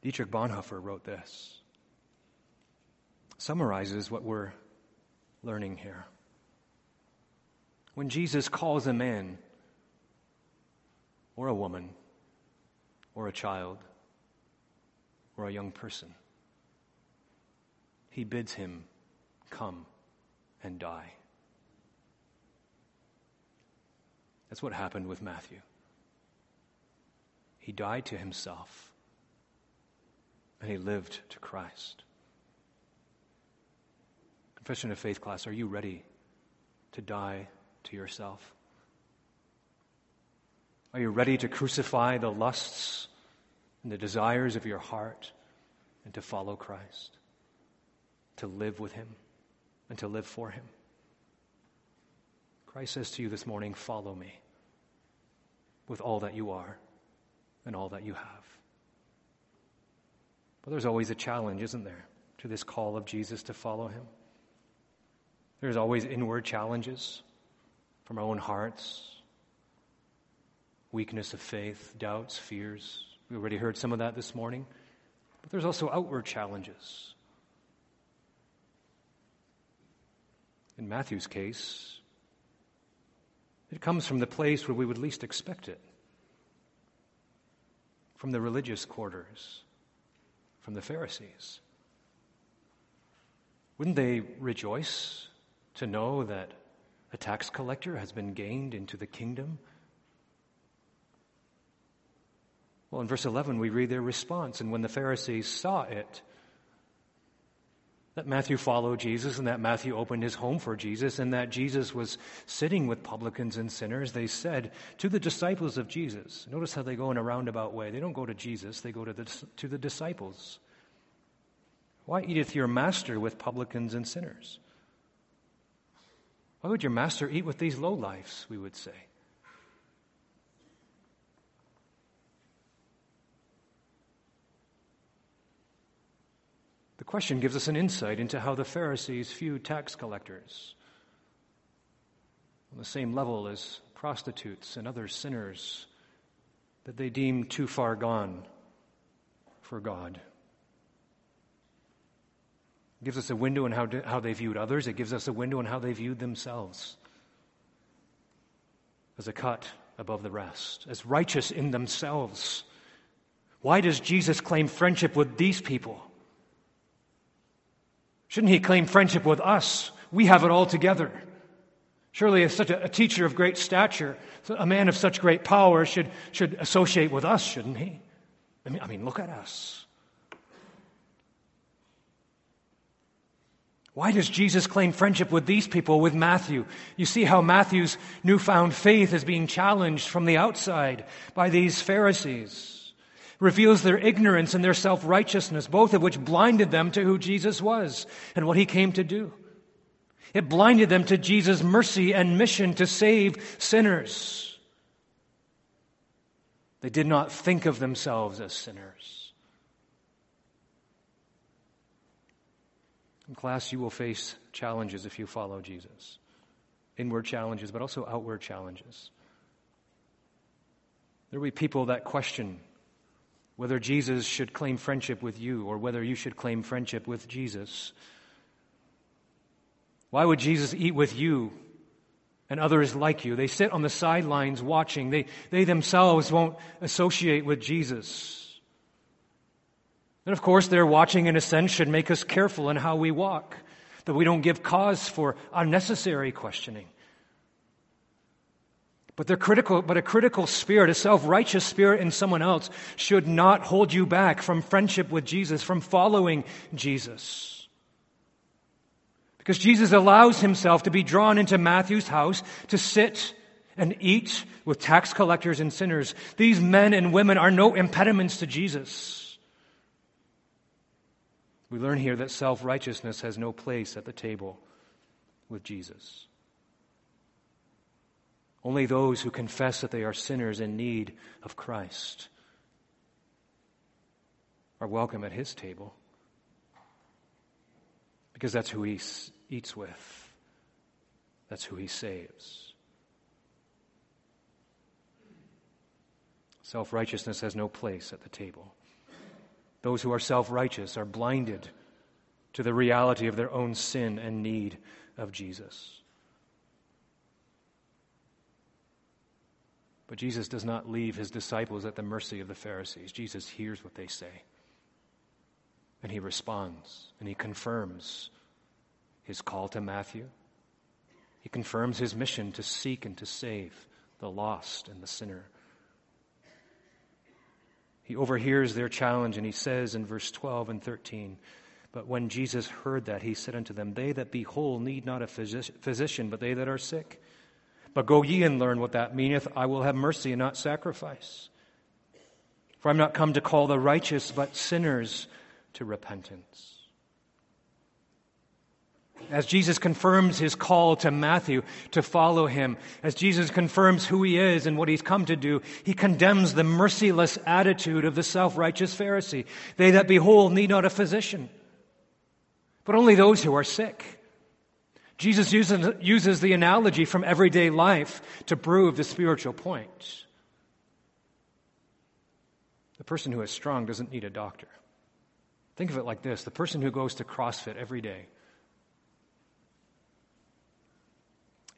Dietrich Bonhoeffer wrote this, summarizes what we're learning here. When Jesus calls a man or a woman or a child or a young person, he bids him come and die. That's what happened with Matthew. He died to himself and he lived to Christ. Confession of Faith class, are you ready to die to yourself? Are you ready to crucify the lusts and the desires of your heart and to follow Christ? To live with Him and to live for Him? Christ says to you this morning, Follow me with all that you are and all that you have. But there's always a challenge, isn't there, to this call of Jesus to follow Him? There's always inward challenges from our own hearts, weakness of faith, doubts, fears. We already heard some of that this morning. But there's also outward challenges. In Matthew's case, it comes from the place where we would least expect it from the religious quarters, from the Pharisees. Wouldn't they rejoice to know that a tax collector has been gained into the kingdom Well, in verse 11, we read their response. And when the Pharisees saw it, that Matthew followed Jesus and that Matthew opened his home for Jesus and that Jesus was sitting with publicans and sinners, they said to the disciples of Jesus, notice how they go in a roundabout way. They don't go to Jesus, they go to the, to the disciples. Why eateth your master with publicans and sinners? Why would your master eat with these low lowlifes, we would say? Question gives us an insight into how the Pharisees viewed tax collectors on the same level as prostitutes and other sinners that they deemed too far gone for God. It gives us a window on how, how they viewed others. It gives us a window on how they viewed themselves as a cut above the rest, as righteous in themselves. Why does Jesus claim friendship with these people? Shouldn't he claim friendship with us? We have it all together. Surely, as such a, a teacher of great stature, a man of such great power should, should associate with us, shouldn't he? I mean, I mean, look at us. Why does Jesus claim friendship with these people, with Matthew? You see how Matthew's newfound faith is being challenged from the outside by these Pharisees reveals their ignorance and their self righteousness, both of which blinded them to who Jesus was and what he came to do. It blinded them to Jesus' mercy and mission to save sinners. They did not think of themselves as sinners. In class, you will face challenges if you follow Jesus inward challenges, but also outward challenges. There will be people that question whether Jesus should claim friendship with you or whether you should claim friendship with Jesus. Why would Jesus eat with you and others like you? They sit on the sidelines watching. They, they themselves won't associate with Jesus. And of course, their watching in a sense should make us careful in how we walk, that we don't give cause for unnecessary questioning. But, the critical, but a critical spirit, a self righteous spirit in someone else, should not hold you back from friendship with Jesus, from following Jesus. Because Jesus allows himself to be drawn into Matthew's house to sit and eat with tax collectors and sinners. These men and women are no impediments to Jesus. We learn here that self righteousness has no place at the table with Jesus. Only those who confess that they are sinners in need of Christ are welcome at his table because that's who he eats with, that's who he saves. Self righteousness has no place at the table. Those who are self righteous are blinded to the reality of their own sin and need of Jesus. But Jesus does not leave his disciples at the mercy of the Pharisees. Jesus hears what they say. And he responds and he confirms his call to Matthew. He confirms his mission to seek and to save the lost, and the sinner. He overhears their challenge and he says in verse 12 and 13, But when Jesus heard that, he said unto them, They that be whole need not a physician, but they that are sick. But go ye and learn what that meaneth. I will have mercy and not sacrifice. For I'm not come to call the righteous, but sinners to repentance as Jesus confirms his call to Matthew to follow him, as Jesus confirms who he is and what he's come to do, he condemns the merciless attitude of the self righteous Pharisee. They that behold need not a physician, but only those who are sick. Jesus uses, uses the analogy from everyday life to prove the spiritual point. The person who is strong doesn't need a doctor. Think of it like this the person who goes to CrossFit every day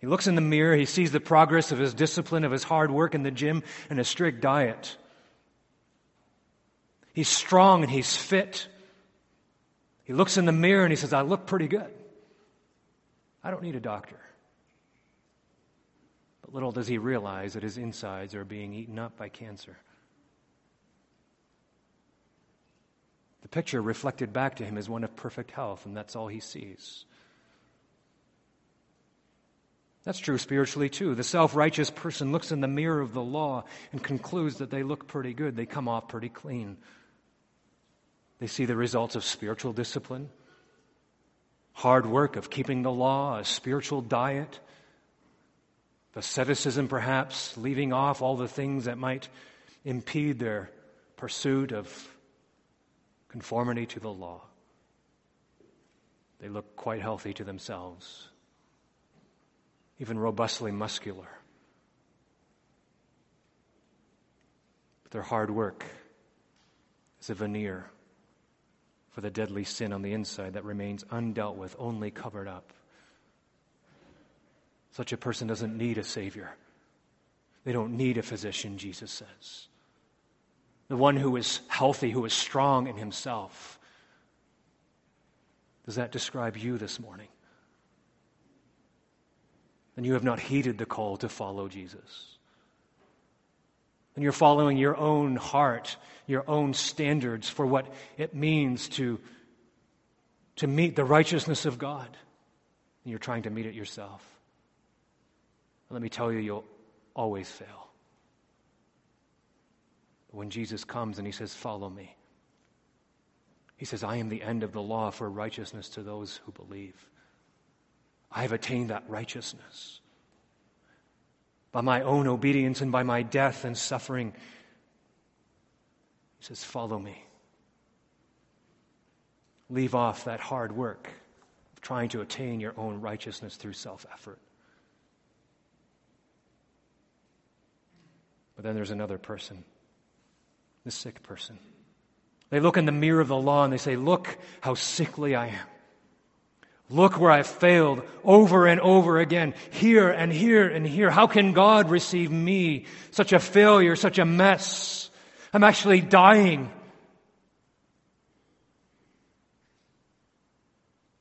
He looks in the mirror, he sees the progress of his discipline, of his hard work in the gym, and a strict diet. He's strong and he's fit. He looks in the mirror and he says, I look pretty good. I don't need a doctor. But little does he realize that his insides are being eaten up by cancer. The picture reflected back to him is one of perfect health, and that's all he sees. That's true spiritually too. The self righteous person looks in the mirror of the law and concludes that they look pretty good. They come off pretty clean. They see the results of spiritual discipline, hard work of keeping the law, a spiritual diet, asceticism perhaps, leaving off all the things that might impede their pursuit of conformity to the law. They look quite healthy to themselves even robustly muscular. But their hard work is a veneer for the deadly sin on the inside that remains undealt with, only covered up. Such a person doesn't need a Savior. They don't need a physician, Jesus says. The one who is healthy, who is strong in himself. Does that describe you this morning? then you have not heeded the call to follow Jesus. And you're following your own heart, your own standards for what it means to, to meet the righteousness of God. And you're trying to meet it yourself. let me tell you, you'll always fail. When Jesus comes and he says, Follow me, he says, I am the end of the law for righteousness to those who believe. I have attained that righteousness. By my own obedience and by my death and suffering. He says, Follow me. Leave off that hard work of trying to attain your own righteousness through self effort. But then there's another person, the sick person. They look in the mirror of the law and they say, Look how sickly I am. Look where I've failed over and over again, here and here and here. How can God receive me? Such a failure, such a mess. I'm actually dying.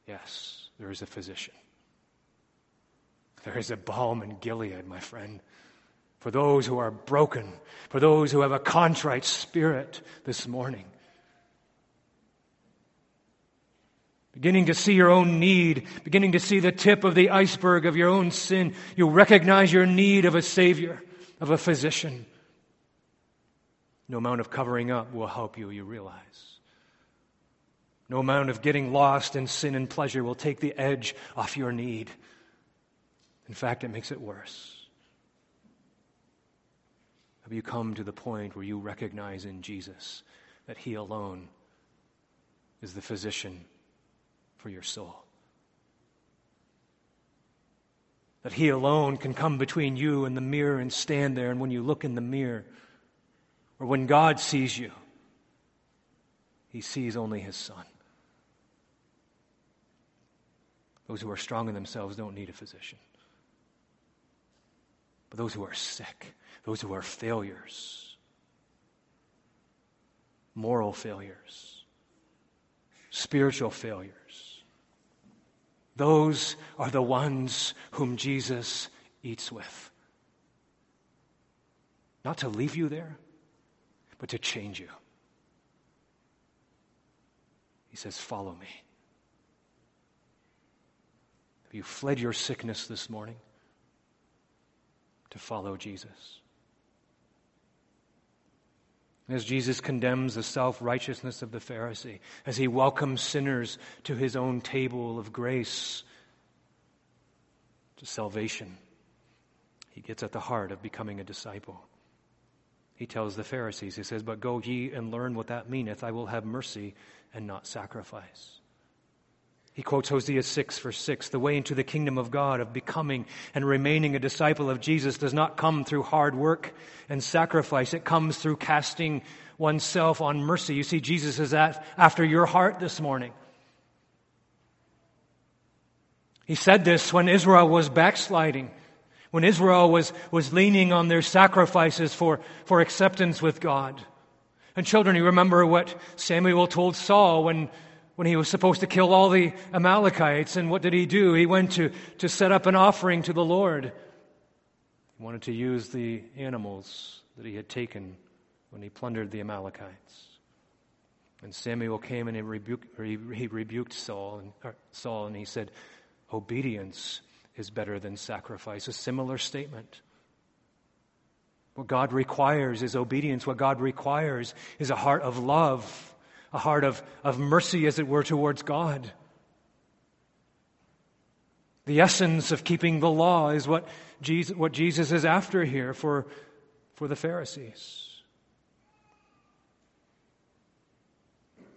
Yes, there is a physician. There is a balm in Gilead, my friend, for those who are broken, for those who have a contrite spirit this morning. Beginning to see your own need, beginning to see the tip of the iceberg of your own sin, you recognize your need of a Savior, of a physician. No amount of covering up will help you, you realize. No amount of getting lost in sin and pleasure will take the edge off your need. In fact, it makes it worse. Have you come to the point where you recognize in Jesus that He alone is the physician for your soul. That He alone can come between you and the mirror and stand there, and when you look in the mirror, or when God sees you, He sees only His Son. Those who are strong in themselves don't need a physician. But those who are sick, those who are failures, moral failures, spiritual failures, those are the ones whom Jesus eats with. Not to leave you there, but to change you. He says, Follow me. Have you fled your sickness this morning to follow Jesus? As Jesus condemns the self righteousness of the Pharisee, as he welcomes sinners to his own table of grace, to salvation, he gets at the heart of becoming a disciple. He tells the Pharisees, he says, But go ye and learn what that meaneth. I will have mercy and not sacrifice. He quotes Hosea 6, verse 6 The way into the kingdom of God, of becoming and remaining a disciple of Jesus, does not come through hard work and sacrifice. It comes through casting oneself on mercy. You see, Jesus is at, after your heart this morning. He said this when Israel was backsliding, when Israel was, was leaning on their sacrifices for, for acceptance with God. And children, you remember what Samuel told Saul when when he was supposed to kill all the Amalekites. And what did he do? He went to, to set up an offering to the Lord. He wanted to use the animals that he had taken when he plundered the Amalekites. And Samuel came and he rebuked, he, rebuked Saul, and, Saul, and he said, Obedience is better than sacrifice. A similar statement. What God requires is obedience. What God requires is a heart of love a heart of, of mercy, as it were, towards God. The essence of keeping the law is what Jesus, what Jesus is after here for, for the Pharisees.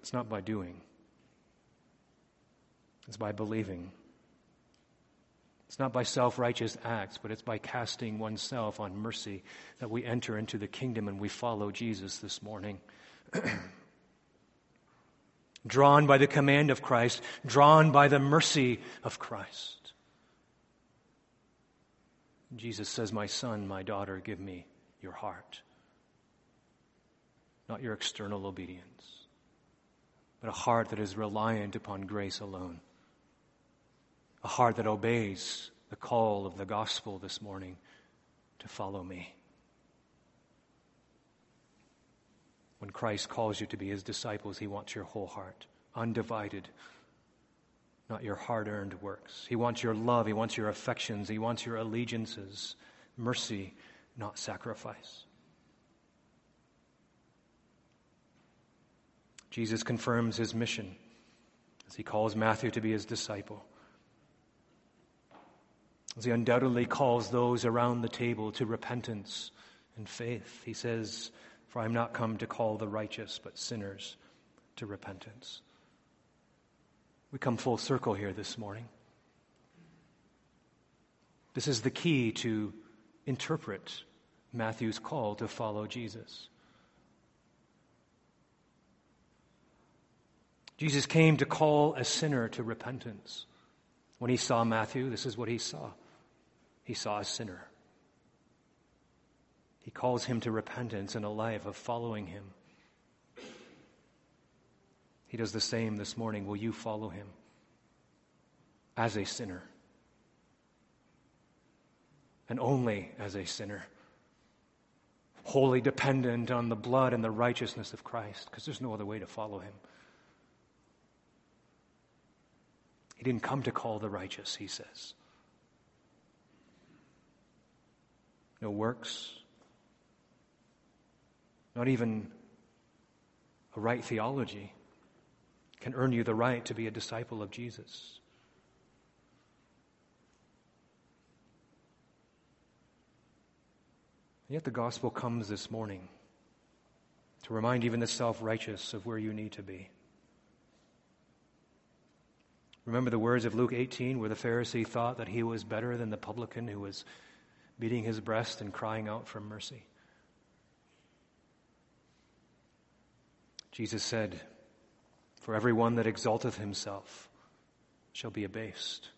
It's not by doing, it's by believing. It's not by self righteous acts, but it's by casting oneself on mercy that we enter into the kingdom and we follow Jesus this morning. [clears throat] drawn by the command of Christ, drawn by the mercy of Christ. Jesus says, My son, my daughter, give me your heart. Not your external obedience, but a heart that is reliant upon grace alone. A heart that obeys the call of the gospel this morning to follow me. When Christ calls you to be his disciples, he wants your whole heart, undivided, not your hard earned works. He wants your love, he wants your affections, he wants your allegiances, mercy, not sacrifice. Jesus confirms his mission as he calls Matthew to be his disciple. As he undoubtedly calls those around the table to repentance and faith, he says, for I am not come to call the righteous, but sinners to repentance. We come full circle here this morning. This is the key to interpret Matthew's call to follow Jesus. Jesus came to call a sinner to repentance. When he saw Matthew, this is what he saw. He saw a sinner. He calls him to repentance and a life of following him. He does the same this morning. Will you follow him as a sinner? And only as a sinner. Wholly dependent on the blood and the righteousness of Christ, because there's no other way to follow him. He didn't come to call the righteous, he says. No works, not even a right theology can earn you the right to be a disciple of Jesus. Yet the gospel comes this morning to remind even the self righteous of where you need to be. Remember the words of Luke 18 where the Pharisee thought that he was better than the publican who was beating his breast and crying out for mercy? Jesus said, For every one that exalteth himself shall be abased,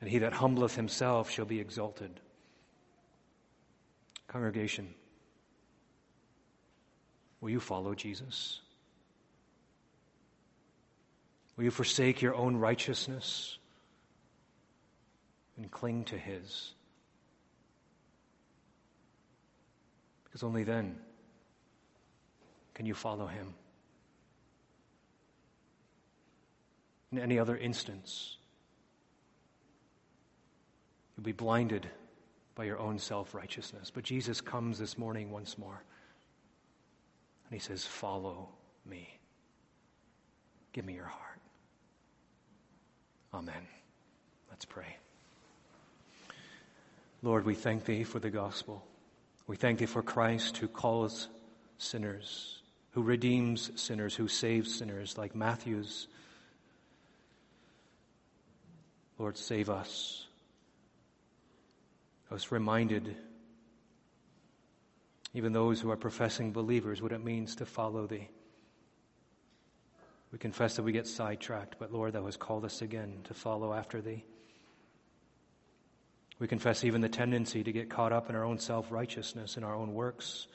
and he that humbleth himself shall be exalted. Congregation, will you follow Jesus? Will you forsake your own righteousness and cling to his? Because only then can you follow him. In any other instance, you'll be blinded by your own self righteousness. But Jesus comes this morning once more, and he says, Follow me. Give me your heart. Amen. Let's pray. Lord, we thank thee for the gospel. We thank thee for Christ who calls sinners, who redeems sinners, who saves sinners like Matthew's. Lord, save us. I was reminded, even those who are professing believers, what it means to follow thee. We confess that we get sidetracked, but Lord, thou hast called us again to follow after thee. We confess even the tendency to get caught up in our own self righteousness, in our own works.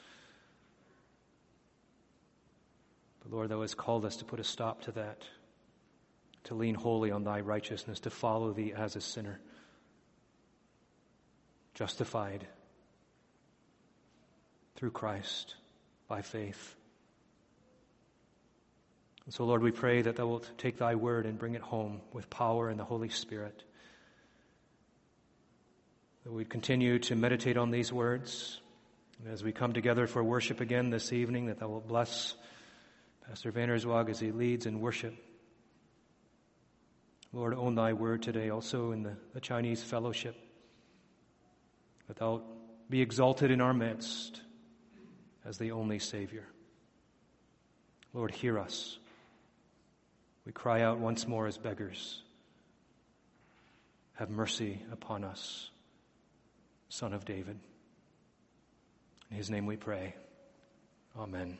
Lord, thou hast called us to put a stop to that, to lean wholly on thy righteousness, to follow thee as a sinner, justified through Christ by faith. And so, Lord, we pray that thou wilt take thy word and bring it home with power and the Holy Spirit that we'd continue to meditate on these words. And as we come together for worship again this evening, that thou wilt bless Pastor Vanderswag as he leads in worship. Lord, own thy word today also in the, the Chinese fellowship. That thou be exalted in our midst as the only Savior. Lord, hear us. We cry out once more as beggars. Have mercy upon us. Son of David. In his name we pray. Amen.